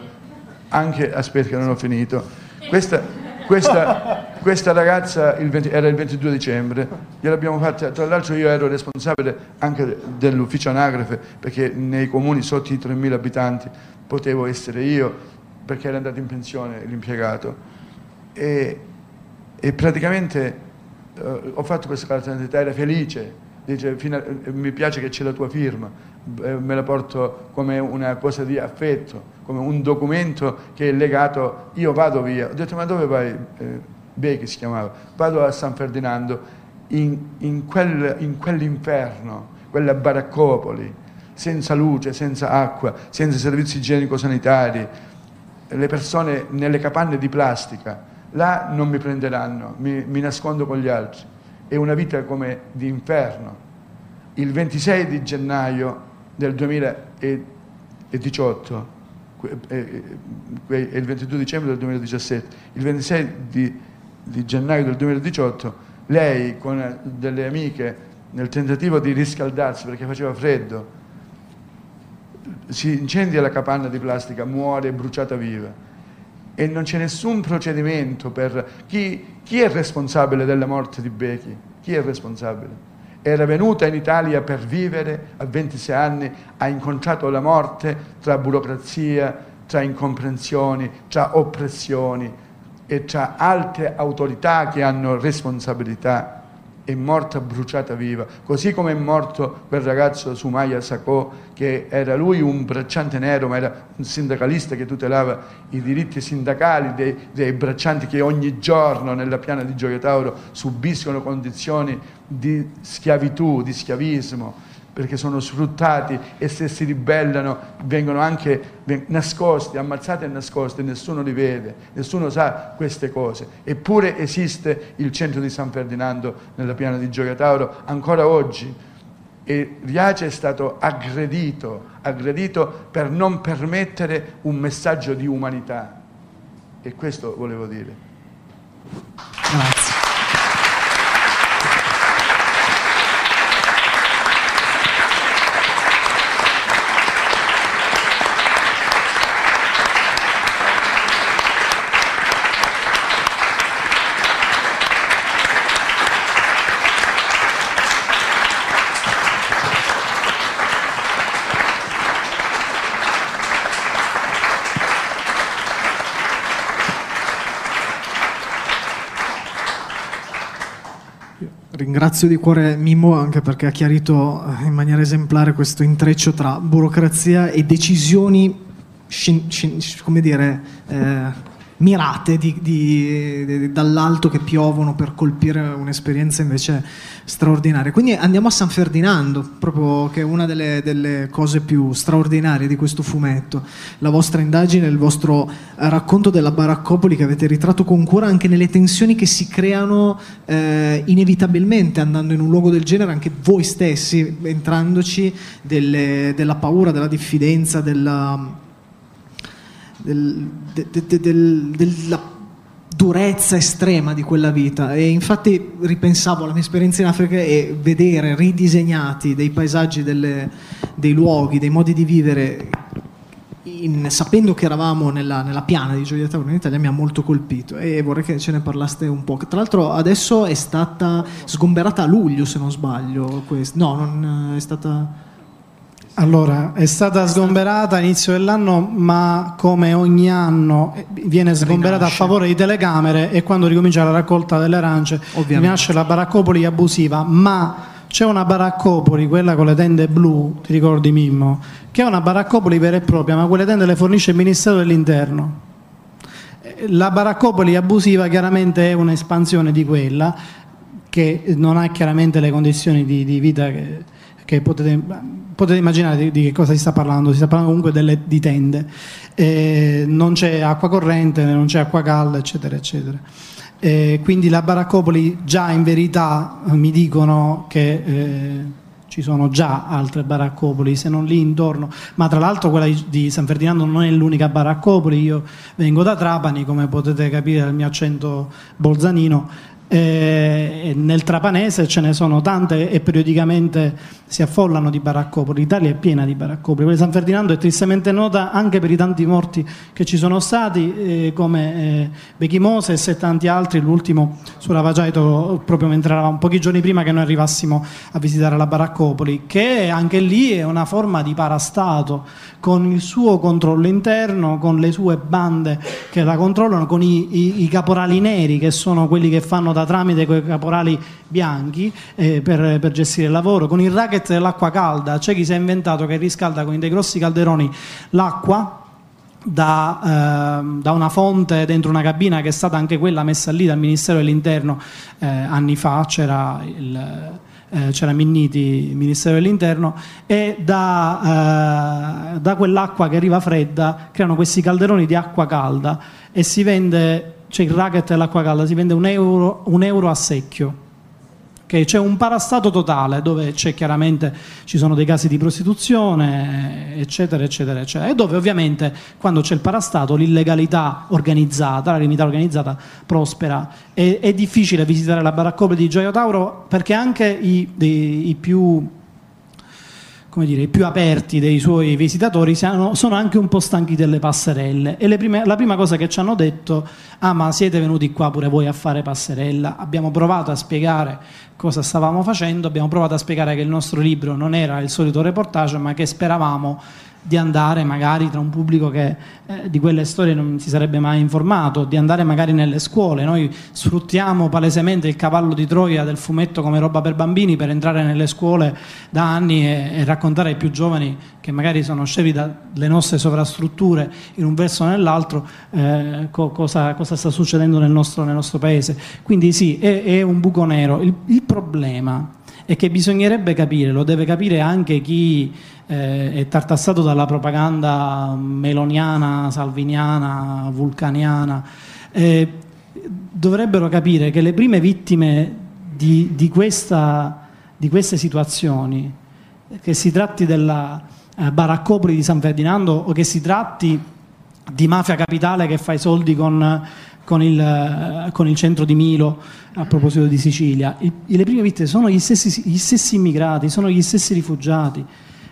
anche, aspetta che non ho finito, questa, questa, questa ragazza il 20, era il 22 dicembre, gliel'abbiamo fatta, tra l'altro io ero responsabile anche dell'ufficio anagrafe perché nei comuni sotto i 3.000 abitanti potevo essere io perché era andato in pensione l'impiegato. E, e praticamente eh, ho fatto questa carta d'identità, era felice, dice mi piace che c'è la tua firma, eh, me la porto come una cosa di affetto come un documento che è legato, io vado via, ho detto ma dove vai? Eh, Becchi si chiamava, vado a San Ferdinando in, in, quel, in quell'inferno, quella baraccopoli, senza luce, senza acqua, senza servizi igienico-sanitari, le persone nelle capanne di plastica, là non mi prenderanno, mi, mi nascondo con gli altri, è una vita come di inferno. Il 26 di gennaio del 2018 è il 22 dicembre del 2017, il 26 di, di gennaio del 2018, lei con delle amiche nel tentativo di riscaldarsi perché faceva freddo, si incendia la capanna di plastica, muore bruciata viva e non c'è nessun procedimento per chi, chi è responsabile della morte di Becchi? Chi è responsabile? era venuta in Italia per vivere a 26 anni, ha incontrato la morte tra burocrazia, tra incomprensioni, tra oppressioni e tra altre autorità che hanno responsabilità è morta bruciata viva, così come è morto quel ragazzo Sumaya Sacco, che era lui un bracciante nero, ma era un sindacalista che tutelava i diritti sindacali dei, dei braccianti che ogni giorno nella piana di Gioia Tauro subiscono condizioni di schiavitù, di schiavismo perché sono sfruttati e se si ribellano vengono anche nascosti, ammazzati e nascosti, nessuno li vede, nessuno sa queste cose. Eppure esiste il centro di San Ferdinando nella piana di Gioia Tauro ancora oggi e Riace è stato aggredito, aggredito per non permettere un messaggio di umanità. E questo volevo dire. Grazie. Ringrazio di cuore Mimmo anche perché ha chiarito eh, in maniera esemplare questo intreccio tra burocrazia e decisioni, come dire, eh, mirate di, di, di, dall'alto che piovono per colpire un'esperienza invece straordinaria. Quindi andiamo a San Ferdinando, proprio che è una delle, delle, cose più straordinarie di questo fumetto. La vostra indagine, il vostro racconto della baraccopoli che avete ritratto con cura anche nelle tensioni che si creano eh, inevitabilmente andando in un luogo del genere, anche voi stessi entrandoci, delle, della paura, della diffidenza, della del, de, de, del, della durezza estrema di quella vita e infatti ripensavo alla mia esperienza in Africa e vedere ridisegnati dei paesaggi, delle, dei luoghi, dei modi di vivere in, sapendo che eravamo nella, nella, piana di Gioia Tauro in Italia mi ha molto colpito e vorrei che ce ne parlaste un po'. Tra l'altro adesso è stata sgomberata a luglio se non sbaglio, quest- no, non è stata... Allora, è stata sgomberata all'inizio dell'anno, ma come ogni anno eh, viene sgomberata rinasce. a favore di telecamere e quando ricomincia la raccolta delle arance Ovviamente. rinasce la baraccopoli abusiva, ma c'è una baraccopoli, quella con le tende blu, ti ricordi Mimmo, che è una baraccopoli vera e propria, ma quelle tende le fornisce il Ministero dell'Interno. Eh, la baraccopoli abusiva chiaramente è un'espansione di quella che non ha chiaramente le condizioni di, di vita che, che potete potete immaginare di, di, che cosa si sta parlando, si sta parlando comunque delle, di tende, eh, non c'è acqua corrente, non c'è acqua calda, eccetera, eccetera. Eh, quindi la baraccopoli già in verità mi dicono che eh, ci sono già altre baraccopoli, se non lì intorno, ma tra l'altro quella di San Ferdinando non è l'unica baraccopoli, io vengo da Trapani, come potete capire dal mio accento bolzanino, eh, nel Trapanese ce ne sono tante e periodicamente si affollano di baraccopoli. L'Italia è piena di baraccopoli. Quella di San Ferdinando è tristemente nota anche per i tanti morti che ci sono stati, eh, come eh, Moses e tanti altri. L'ultimo su Ravagiaito, proprio mentre eravamo pochi giorni prima che noi arrivassimo a visitare la baraccopoli, che anche lì è una forma di parastato con il suo controllo interno, con le sue bande che la controllano, con i, i, i caporali neri che sono quelli che fanno da tramite con i caporali bianchi eh, per, per, gestire il lavoro, con il racket dell'acqua calda, c'è chi si è inventato che riscalda con dei grossi calderoni l'acqua da, eh, da, una fonte dentro una cabina che è stata anche quella messa lì dal Ministero dell'Interno eh, anni fa, c'era il eh, c'era Minniti, Ministero dell'Interno, e da, eh, da, quell'acqua che arriva fredda creano questi calderoni di acqua calda e si vende c'è il racket dell'acqua calda, si vende un euro, un euro a secchio. Okay? C'è un parastato totale dove ci sono dei casi di prostituzione, eccetera, eccetera, eccetera. E dove ovviamente quando c'è il parastato l'illegalità organizzata, la criminalità organizzata prospera. E, è difficile visitare la baraccopoli di Gioia Tauro perché anche i, i, i più come dire, i più aperti dei suoi visitatori siano, sono anche un po' stanchi delle passerelle. E prime, la prima cosa che ci hanno detto ah ma siete venuti qua pure voi a fare passerella? Abbiamo provato a spiegare cosa stavamo facendo abbiamo provato a spiegare che il nostro libro non era il solito reportage ma che speravamo di andare magari tra un pubblico che eh, di quelle storie non si sarebbe mai informato, di andare magari nelle scuole. Noi sfruttiamo palesemente il cavallo di Troia del fumetto come roba per bambini per entrare nelle scuole da anni e, e raccontare ai più giovani che magari sono scemi dalle nostre sovrastrutture in un verso o nell'altro eh, co- cosa, cosa, sta succedendo nel nostro, nel nostro paese. Quindi sì, è, è un buco nero. Il, il problema è che bisognerebbe capire, lo deve capire anche chi eh, è tartassato dalla propaganda meloniana, salviniana, vulcaniana, eh, dovrebbero capire che le prime vittime di, di, questa, di queste situazioni, che si tratti della eh, baraccopoli di San Ferdinando o che si tratti di mafia capitale che fa i soldi con, con, il, con il, centro di Milo a proposito di Sicilia, I, le prime vittime sono gli stessi, gli stessi immigrati, sono gli stessi rifugiati.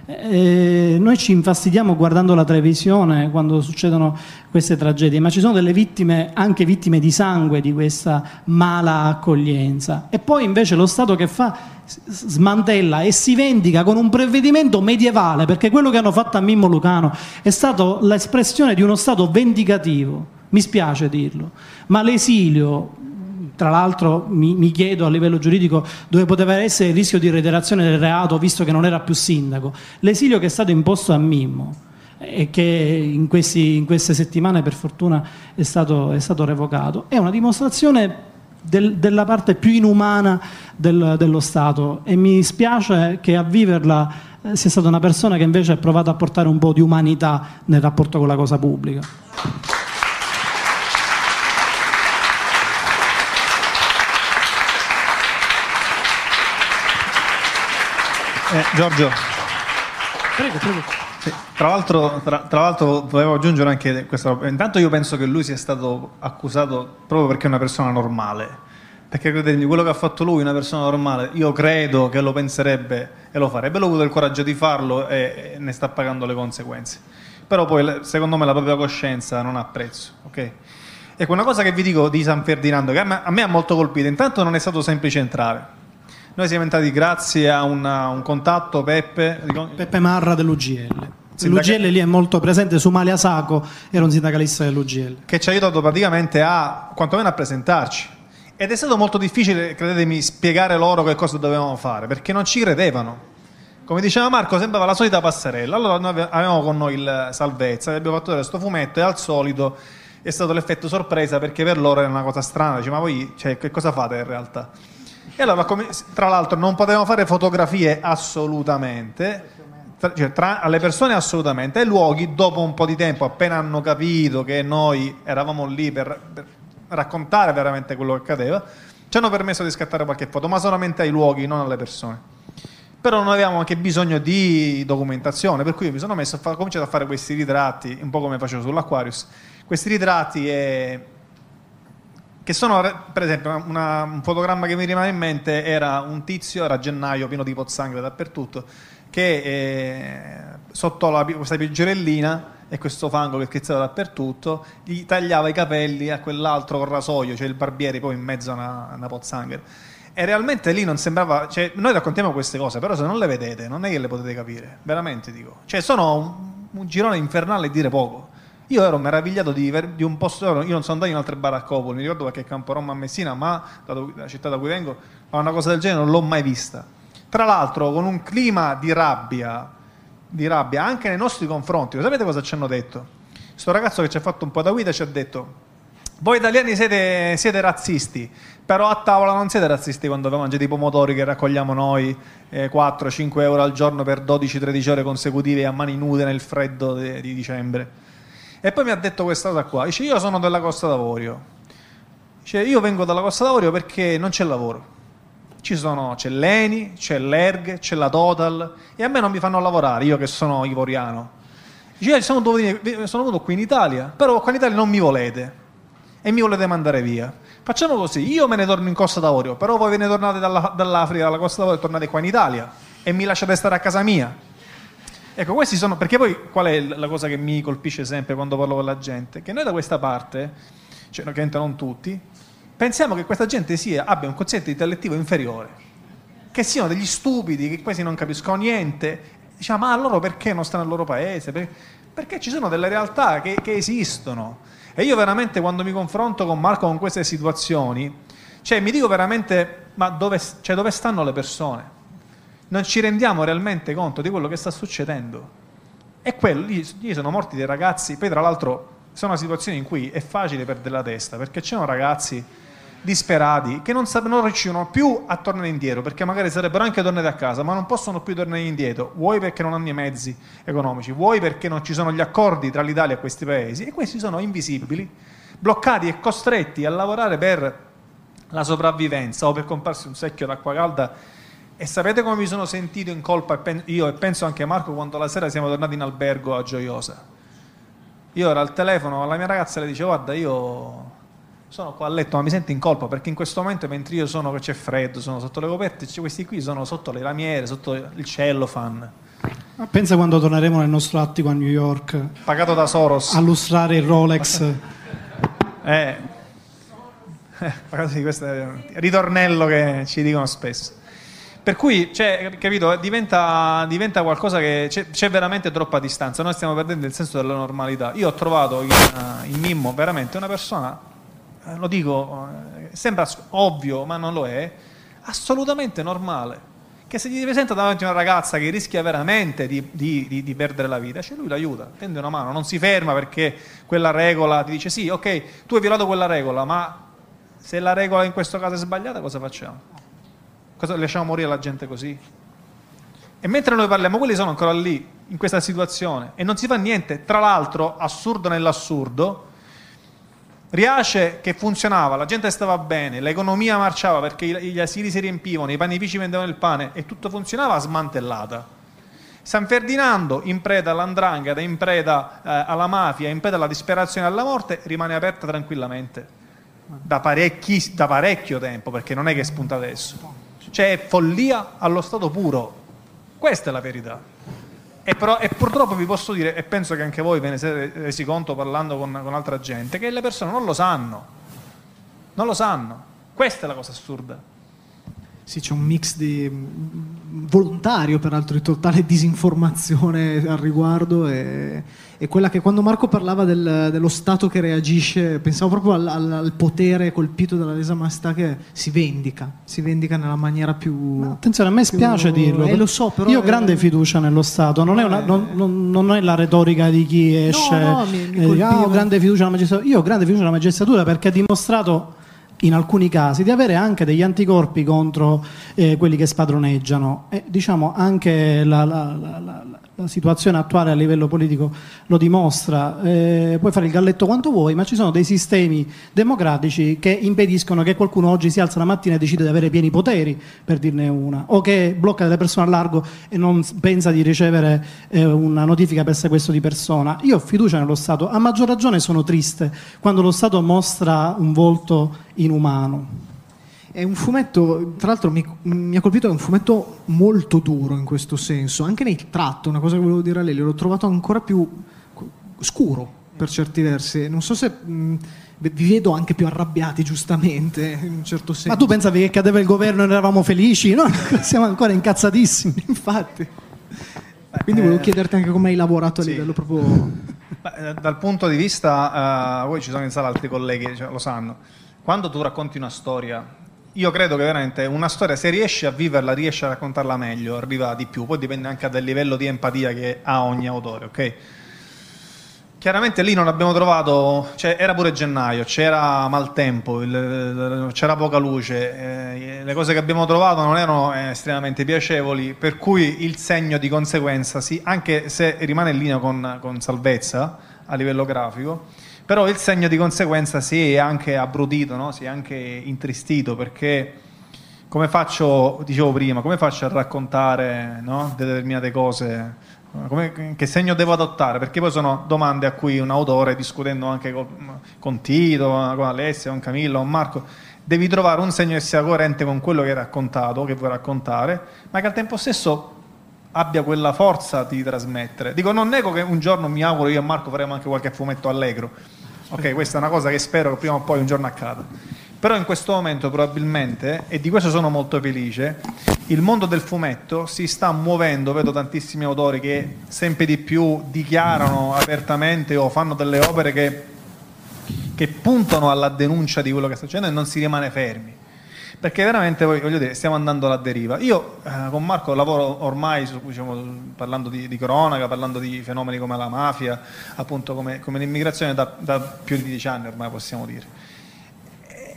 Eh, noi ci infastidiamo guardando la televisione quando succedono queste tragedie, ma ci sono delle vittime, anche vittime di sangue di questa mala accoglienza. E poi invece lo Stato che fa smantella e si vendica con un provvedimento medievale, perché quello che hanno fatto a Mimmo Lucano è stato l'espressione di uno Stato vendicativo, mi spiace dirlo, ma l'esilio tra l'altro mi, mi, chiedo a livello giuridico dove poteva essere il rischio di reiterazione del reato visto che non era più sindaco. L'esilio che è stato imposto a Mimmo e che in, questi, in queste settimane per fortuna è stato, è stato revocato, è una dimostrazione del, della parte più inumana del, dello Stato e mi spiace che a viverla eh, sia stata una persona che invece ha provato a portare un po' di umanità nel rapporto con la cosa pubblica. Eh, Giorgio. Prego, prego. Tra, l'altro, tra, tra, l'altro, volevo aggiungere anche questo. Intanto io penso che lui sia stato accusato proprio perché è una persona normale. Perché credetemi, quello che ha fatto lui, una persona normale, io credo che lo penserebbe e lo farebbe. Ha avuto il coraggio di farlo e, e ne sta pagando le conseguenze. Però poi, secondo me, la propria coscienza non ha prezzo. Okay? Ecco, una cosa che vi dico di San Ferdinando, che a me, a me ha molto colpito, intanto non è stato semplice entrare noi siamo entrati grazie a una, un contatto, Peppe. Peppe Marra dell'UGL. Sindaca... L'UGL lì è molto presente, su Malia Saco era un sindacalista dell'UGL. Che ci ha aiutato praticamente a, quantomeno a presentarci. Ed è stato molto difficile, credetemi, spiegare loro che cosa dovevamo fare, perché non ci credevano. Come diceva Marco, sembrava la solita passerella. Allora noi avevamo con noi il Salvezza, abbiamo fatto questo fumetto e al solito è stato l'effetto sorpresa perché per loro era una cosa strana. Dice, ma voi cioè, che cosa fate in realtà? E allora, tra l'altro, non potevamo fare fotografie assolutamente, cioè, tra, alle persone assolutamente, ai luoghi dopo un po' di tempo, appena hanno capito che noi eravamo lì per, per raccontare veramente quello che accadeva, ci hanno permesso di scattare qualche foto, ma solamente ai luoghi, non alle persone. Però non avevamo anche bisogno di documentazione, per cui mi sono messo ho cominciato a fare questi ritratti, un po' come facevo sull'Aquarius, questi ritratti e che sono, per esempio, una, un fotogramma che mi rimane in mente era un tizio, era gennaio, pieno di pozzanghere dappertutto, che eh, sotto la, questa pioggerellina e questo fango che schizzava dappertutto, gli tagliava i capelli a quell'altro con rasoio, cioè il barbiere poi in mezzo a una, una pozzanghera. E realmente lì non sembrava, cioè, noi raccontiamo queste cose, però se non le vedete non è che le potete capire, veramente dico. Cioè sono un, un girone infernale dire poco. Io ero meravigliato di, di, un posto, io non sono andato in altre baraccopoli, mi ricordo qualche campo Roma a Messina, ma dalla città da cui vengo, ma una cosa del genere non l'ho mai vista. Tra l'altro con un clima di rabbia, di rabbia anche nei nostri confronti. Sapete cosa ci hanno detto? Questo ragazzo che ci ha fatto un po' da guida ci ha detto voi italiani siete, siete, razzisti, però a tavola non siete razzisti quando vi mangiate i pomodori che raccogliamo noi eh, 4-5 euro al giorno per 12-13 ore consecutive a mani nude nel freddo di, di dicembre. E poi mi ha detto questa cosa qua, dice io sono della Costa d'Avorio, dice io vengo dalla Costa d'Avorio perché non c'è lavoro. Ci sono, c'è l'ENI, c'è l'ERG, c'è la Total e a me non mi fanno lavorare, io che sono ivoriano. Dice io sono, dovuto, sono venuto qui in Italia, però qua in Italia non mi volete e mi volete mandare via. Facciamo così, io me ne torno in Costa d'Avorio, però voi ve ne tornate dalla, dall'Africa, dalla Costa d'Avorio e tornate qua in Italia e mi lasciate stare a casa mia. Ecco, questi sono, perché poi qual è la cosa che mi colpisce sempre quando parlo con la gente? Che noi da questa parte, cioè ovviamente non tutti, pensiamo che questa gente sia, abbia un concetto intellettivo inferiore, che siano degli stupidi, che quasi non capiscono niente, diciamo, ma loro perché non stanno nel loro paese? Perché ci sono delle realtà che, che esistono. E io veramente quando mi confronto con Marco con queste situazioni, cioè mi dico veramente, ma dove, cioè, dove stanno le persone? Non ci rendiamo realmente conto di quello che sta succedendo. E quello, lì, lì sono morti dei ragazzi, poi tra l'altro sono situazioni in cui è facile perdere la testa, perché c'erano ragazzi disperati che non, non riuscivano più a tornare indietro, perché magari sarebbero anche tornati a casa, ma non possono più tornare indietro, vuoi perché non hanno i mezzi economici, vuoi perché non ci sono gli accordi tra l'Italia e questi paesi, e questi sono invisibili, bloccati e costretti a lavorare per la sopravvivenza o per comprarsi un secchio d'acqua calda e sapete come mi sono sentito in colpa io e penso anche Marco quando la sera siamo tornati in albergo a Gioiosa. Io ero al telefono alla mia ragazza e le dicevo guarda io sono qua a letto ma mi sento in colpa perché in questo momento mentre io sono che c'è freddo, sono sotto le coperte, questi qui sono sotto le lamiere, sotto il cellophane. Ma pensa quando torneremo nel nostro attico a New York. Pagato da Soros. A lustrare il Rolex. *laughs* eh. *laughs* il ritornello che ci dicono spesso. Per cui, cioè, capito, diventa, diventa, qualcosa che c'è, c'è, veramente troppa distanza. Noi stiamo perdendo il senso della normalità. Io ho trovato in, in Mimmo veramente una persona eh, lo dico, eh, sembra ovvio, ma non lo è, assolutamente normale. Che se gli presenta davanti a una ragazza che rischia veramente di, di, di, di perdere la vita, cioè lui l'aiuta, tende una mano, non si ferma perché quella regola ti dice sì, ok, tu hai violato quella regola, ma se la regola in questo caso è sbagliata, cosa facciamo? Cosa, lasciamo morire la gente così? E mentre noi parliamo, quelli sono ancora lì, in questa situazione, e non si fa niente. Tra l'altro, assurdo nell'assurdo, Riace che funzionava, la gente stava bene, l'economia marciava perché gli asili si riempivano, i panifici vendevano il pane e tutto funzionava, smantellata. San Ferdinando, in preda all'andrangheta, in preda eh, alla mafia, in preda alla disperazione e alla morte, rimane aperta tranquillamente da, da parecchio tempo, perché non è che spunta adesso. C'è follia allo stato puro. Questa è la verità. E, però, e, purtroppo vi posso dire, e penso che anche voi ve ne siete resi conto parlando con, con altra gente, che le persone non lo sanno. Non lo sanno. Questa è la cosa assurda. Sì, c'è un mix di mm, volontario, peraltro, di totale disinformazione al riguardo e, e quella che quando Marco parlava del, dello Stato che reagisce, pensavo proprio al, al, al, potere colpito dalla lesa maestà che si vendica, si vendica nella maniera più... No, attenzione, a me spiace più, dirlo. Eh, lo so, però io ho grande fiducia nello Stato, non, è una, non, non, non, è la retorica di chi esce... No, no, mi, mi eh, ho grande fiducia nella magistratura. Io ho grande fiducia nella magistratura perché ha dimostrato in alcuni casi di avere anche degli anticorpi contro eh, quelli che spadroneggiano. E, diciamo anche la, la, la, la situazione attuale a livello politico lo dimostra, eh, puoi fare il galletto quanto vuoi, ma ci sono dei sistemi democratici che impediscono che qualcuno oggi si alza la mattina e decide di avere pieni poteri, per dirne una, o che blocca delle persone a largo e non pensa di ricevere eh, una notifica per sequestro di persona. Io ho fiducia nello Stato, a maggior ragione sono triste quando lo Stato mostra un volto inumano. È un fumetto, tra l'altro mi, mi, ha colpito, è un fumetto molto duro in questo senso, anche nel tratto, una cosa che volevo dire a lei, l'ho trovato ancora più scuro per certi versi. Non so se mh, vi vedo anche più arrabbiati giustamente, in un certo senso. Ma tu pensavi che cadeva il governo e noi eravamo felici? No, *laughs* siamo ancora incazzatissimi. *laughs* Infatti. Quindi volevo eh, chiederti anche come hai lavorato a sì. livello proprio... *laughs* Beh, eh, dal punto di vista, uh, voi ci sono in sala altri colleghi, cioè, lo sanno, quando tu racconti una storia io credo che veramente una storia, se riesci a viverla, riesci a raccontarla meglio, arriva di più. Poi dipende anche dal livello di empatia che ha ogni autore, ok? Chiaramente lì non abbiamo trovato, cioè era pure gennaio, c'era maltempo, il, c'era poca luce, eh, le cose che abbiamo trovato non erano eh, estremamente piacevoli, per cui il segno di conseguenza, sì, anche se rimane in linea con, con salvezza a livello grafico, però il segno di conseguenza si è anche abbrutito, no? si è anche intristito perché come faccio, dicevo prima, come faccio a raccontare no? determinate cose? Come, che segno devo adottare? Perché poi sono domande a cui un autore, discutendo anche con, con Tito, con Alessia, con Camillo, con Marco, devi trovare un segno che sia coerente con quello che hai raccontato, che vuoi raccontare, ma che al tempo stesso abbia quella forza di trasmettere. Dico, non nego che un giorno mi auguro io e Marco faremo anche qualche fumetto allegro. Ok, questa è una cosa che spero che prima o poi un giorno accada. Però in questo momento probabilmente, e di questo sono molto felice, il mondo del fumetto si sta muovendo, vedo tantissimi autori che sempre di più dichiarano apertamente o fanno delle opere che, che puntano alla denuncia di quello che sta succedendo e non si rimane fermi perché veramente voglio dire, stiamo andando alla deriva. Io eh, con Marco lavoro ormai diciamo, parlando di, di, cronaca, parlando di fenomeni come la mafia, appunto come, come l'immigrazione da, da, più di dieci anni ormai possiamo dire.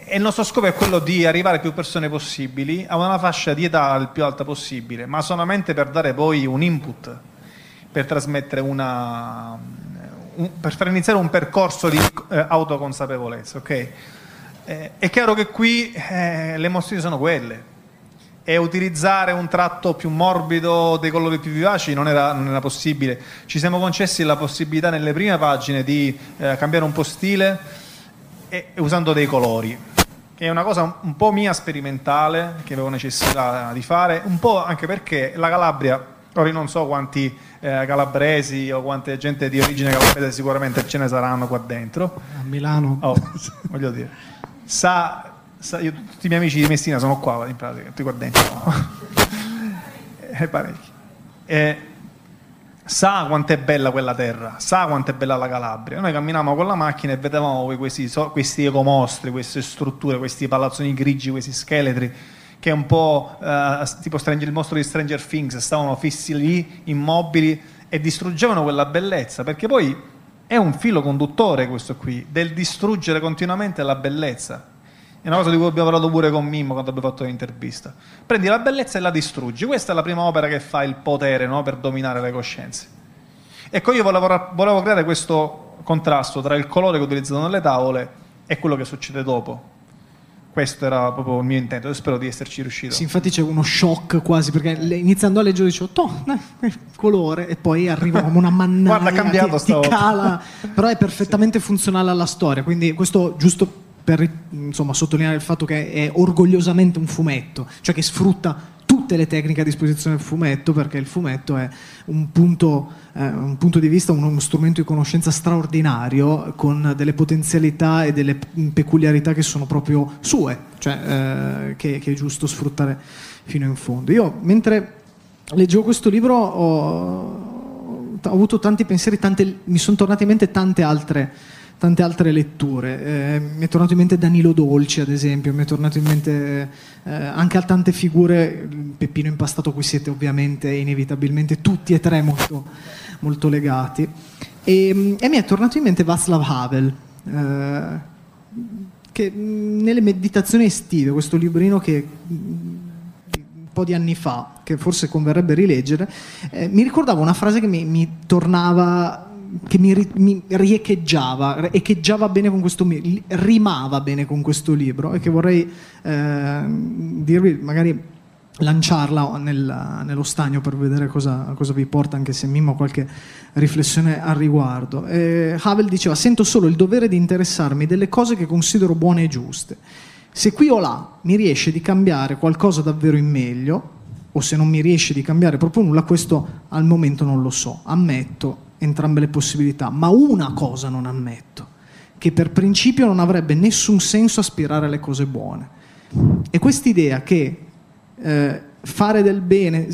E il nostro scopo è quello di arrivare più persone possibili a una fascia di età il più alta possibile, ma solamente per dare poi un input, per trasmettere una, un, per far iniziare un percorso di eh, autoconsapevolezza, ok? Eh, è chiaro che qui eh, le mosse sono quelle e utilizzare un tratto più morbido dei colori più vivaci non era, non era possibile. Ci siamo concessi la possibilità nelle prime pagine di eh, cambiare un po' stile e, e usando dei colori che è una cosa un po' mia sperimentale che avevo necessità di fare, un po' anche perché la Calabria, ora io non so quanti eh, calabresi o quante gente di origine calabrese sicuramente ce ne saranno qua dentro. A Milano. Oh, voglio dire *laughs* sa, sa io, tutti i miei amici di Messina sono qua in pratica, tutti qua dentro. *laughs* E parecchi. E, sa quanto è bella quella terra, sa quanto è bella la Calabria. Noi camminavamo con la macchina e vedevamo questi, questi ecomostri, queste strutture, questi palazzoni grigi, questi scheletri che un po' eh, tipo Stranger, il mostro di Stranger Things, stavano fissi lì, immobili e distruggevano quella bellezza, perché poi è un filo conduttore questo qui, del distruggere continuamente la bellezza. È una cosa di cui abbiamo parlato pure con Mimmo quando abbiamo fatto l'intervista. Prendi la bellezza e la distruggi. Questa è la prima opera che fa il potere no? per dominare le coscienze. Ecco, io volevo, volevo creare questo contrasto tra il colore che ho utilizzato nelle tavole e quello che succede dopo questo era proprio il mio intento, io spero di esserci riuscito. Sì, infatti c'è uno shock quasi, perché iniziando a leggere dicevo, toh, eh, colore, e poi arriva come una *laughs* mannaggia, Guarda, cambiato ti, ti cala, però è perfettamente sì. funzionale alla storia, quindi questo giusto per insomma, sottolineare il fatto che è orgogliosamente un fumetto, cioè che sfrutta tutte le tecniche a disposizione del fumetto, perché il fumetto è un punto, eh, un punto di vista, uno strumento di conoscenza straordinario, con delle potenzialità e delle peculiarità che sono proprio sue, cioè, eh, che, che, è giusto sfruttare fino in fondo. Io, mentre leggevo questo libro, ho, ho avuto tanti pensieri, tante, mi sono tornate in mente tante altre tante altre letture. Eh, mi è tornato in mente Danilo Dolci, ad esempio, mi è tornato in mente eh, anche a tante figure, Peppino Impastato, cui siete ovviamente inevitabilmente tutti e tre molto, molto legati. E, e, mi è tornato in mente Václav Havel, eh, che nelle meditazioni estive, questo librino che un po' di anni fa, che forse converrebbe rileggere, eh, mi ricordava una frase che mi, mi tornava che mi, mi riecheggiava, echeggiava bene con questo rimava bene con questo libro e che vorrei eh, dirvi, magari lanciarla nel, nello stagno per vedere cosa, cosa, vi porta, anche se Mimmo ha qualche riflessione al riguardo. Eh, Havel diceva: Sento solo il dovere di interessarmi delle cose che considero buone e giuste. Se qui o là mi riesce di cambiare qualcosa davvero in meglio, o se non mi riesce di cambiare proprio nulla, questo al momento non lo so. Ammetto entrambe le possibilità, ma una cosa non ammetto, che per principio non avrebbe nessun senso aspirare alle cose buone. E quest'idea che eh, fare del bene,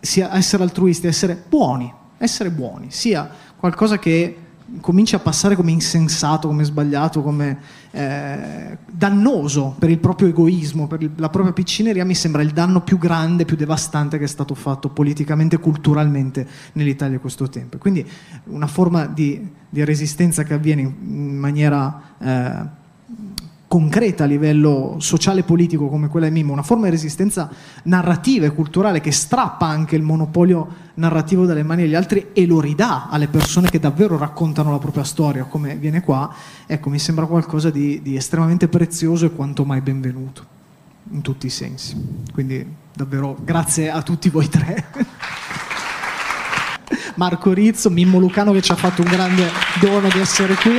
sia essere altruisti, essere buoni, essere buoni, sia qualcosa che comincia a passare come insensato, come sbagliato, come eh, dannoso per il proprio egoismo, per il, la propria piccineria, mi sembra il danno più grande, più devastante che è stato fatto politicamente e culturalmente nell'Italia a questo tempo. Quindi una forma di, di resistenza che avviene in maniera eh, concreta a livello sociale e politico come quella di Mimo, una forma di resistenza narrativa e culturale che strappa anche il monopolio narrativo dalle mani degli altri e lo ridà alle persone che davvero raccontano la propria storia, come viene qua, ecco, mi sembra qualcosa di, di estremamente prezioso e quanto mai benvenuto, in tutti i sensi. Quindi davvero grazie a tutti voi tre. *laughs* Marco Rizzo, Mimmo Lucano che ci ha fatto un grande dono di essere qui.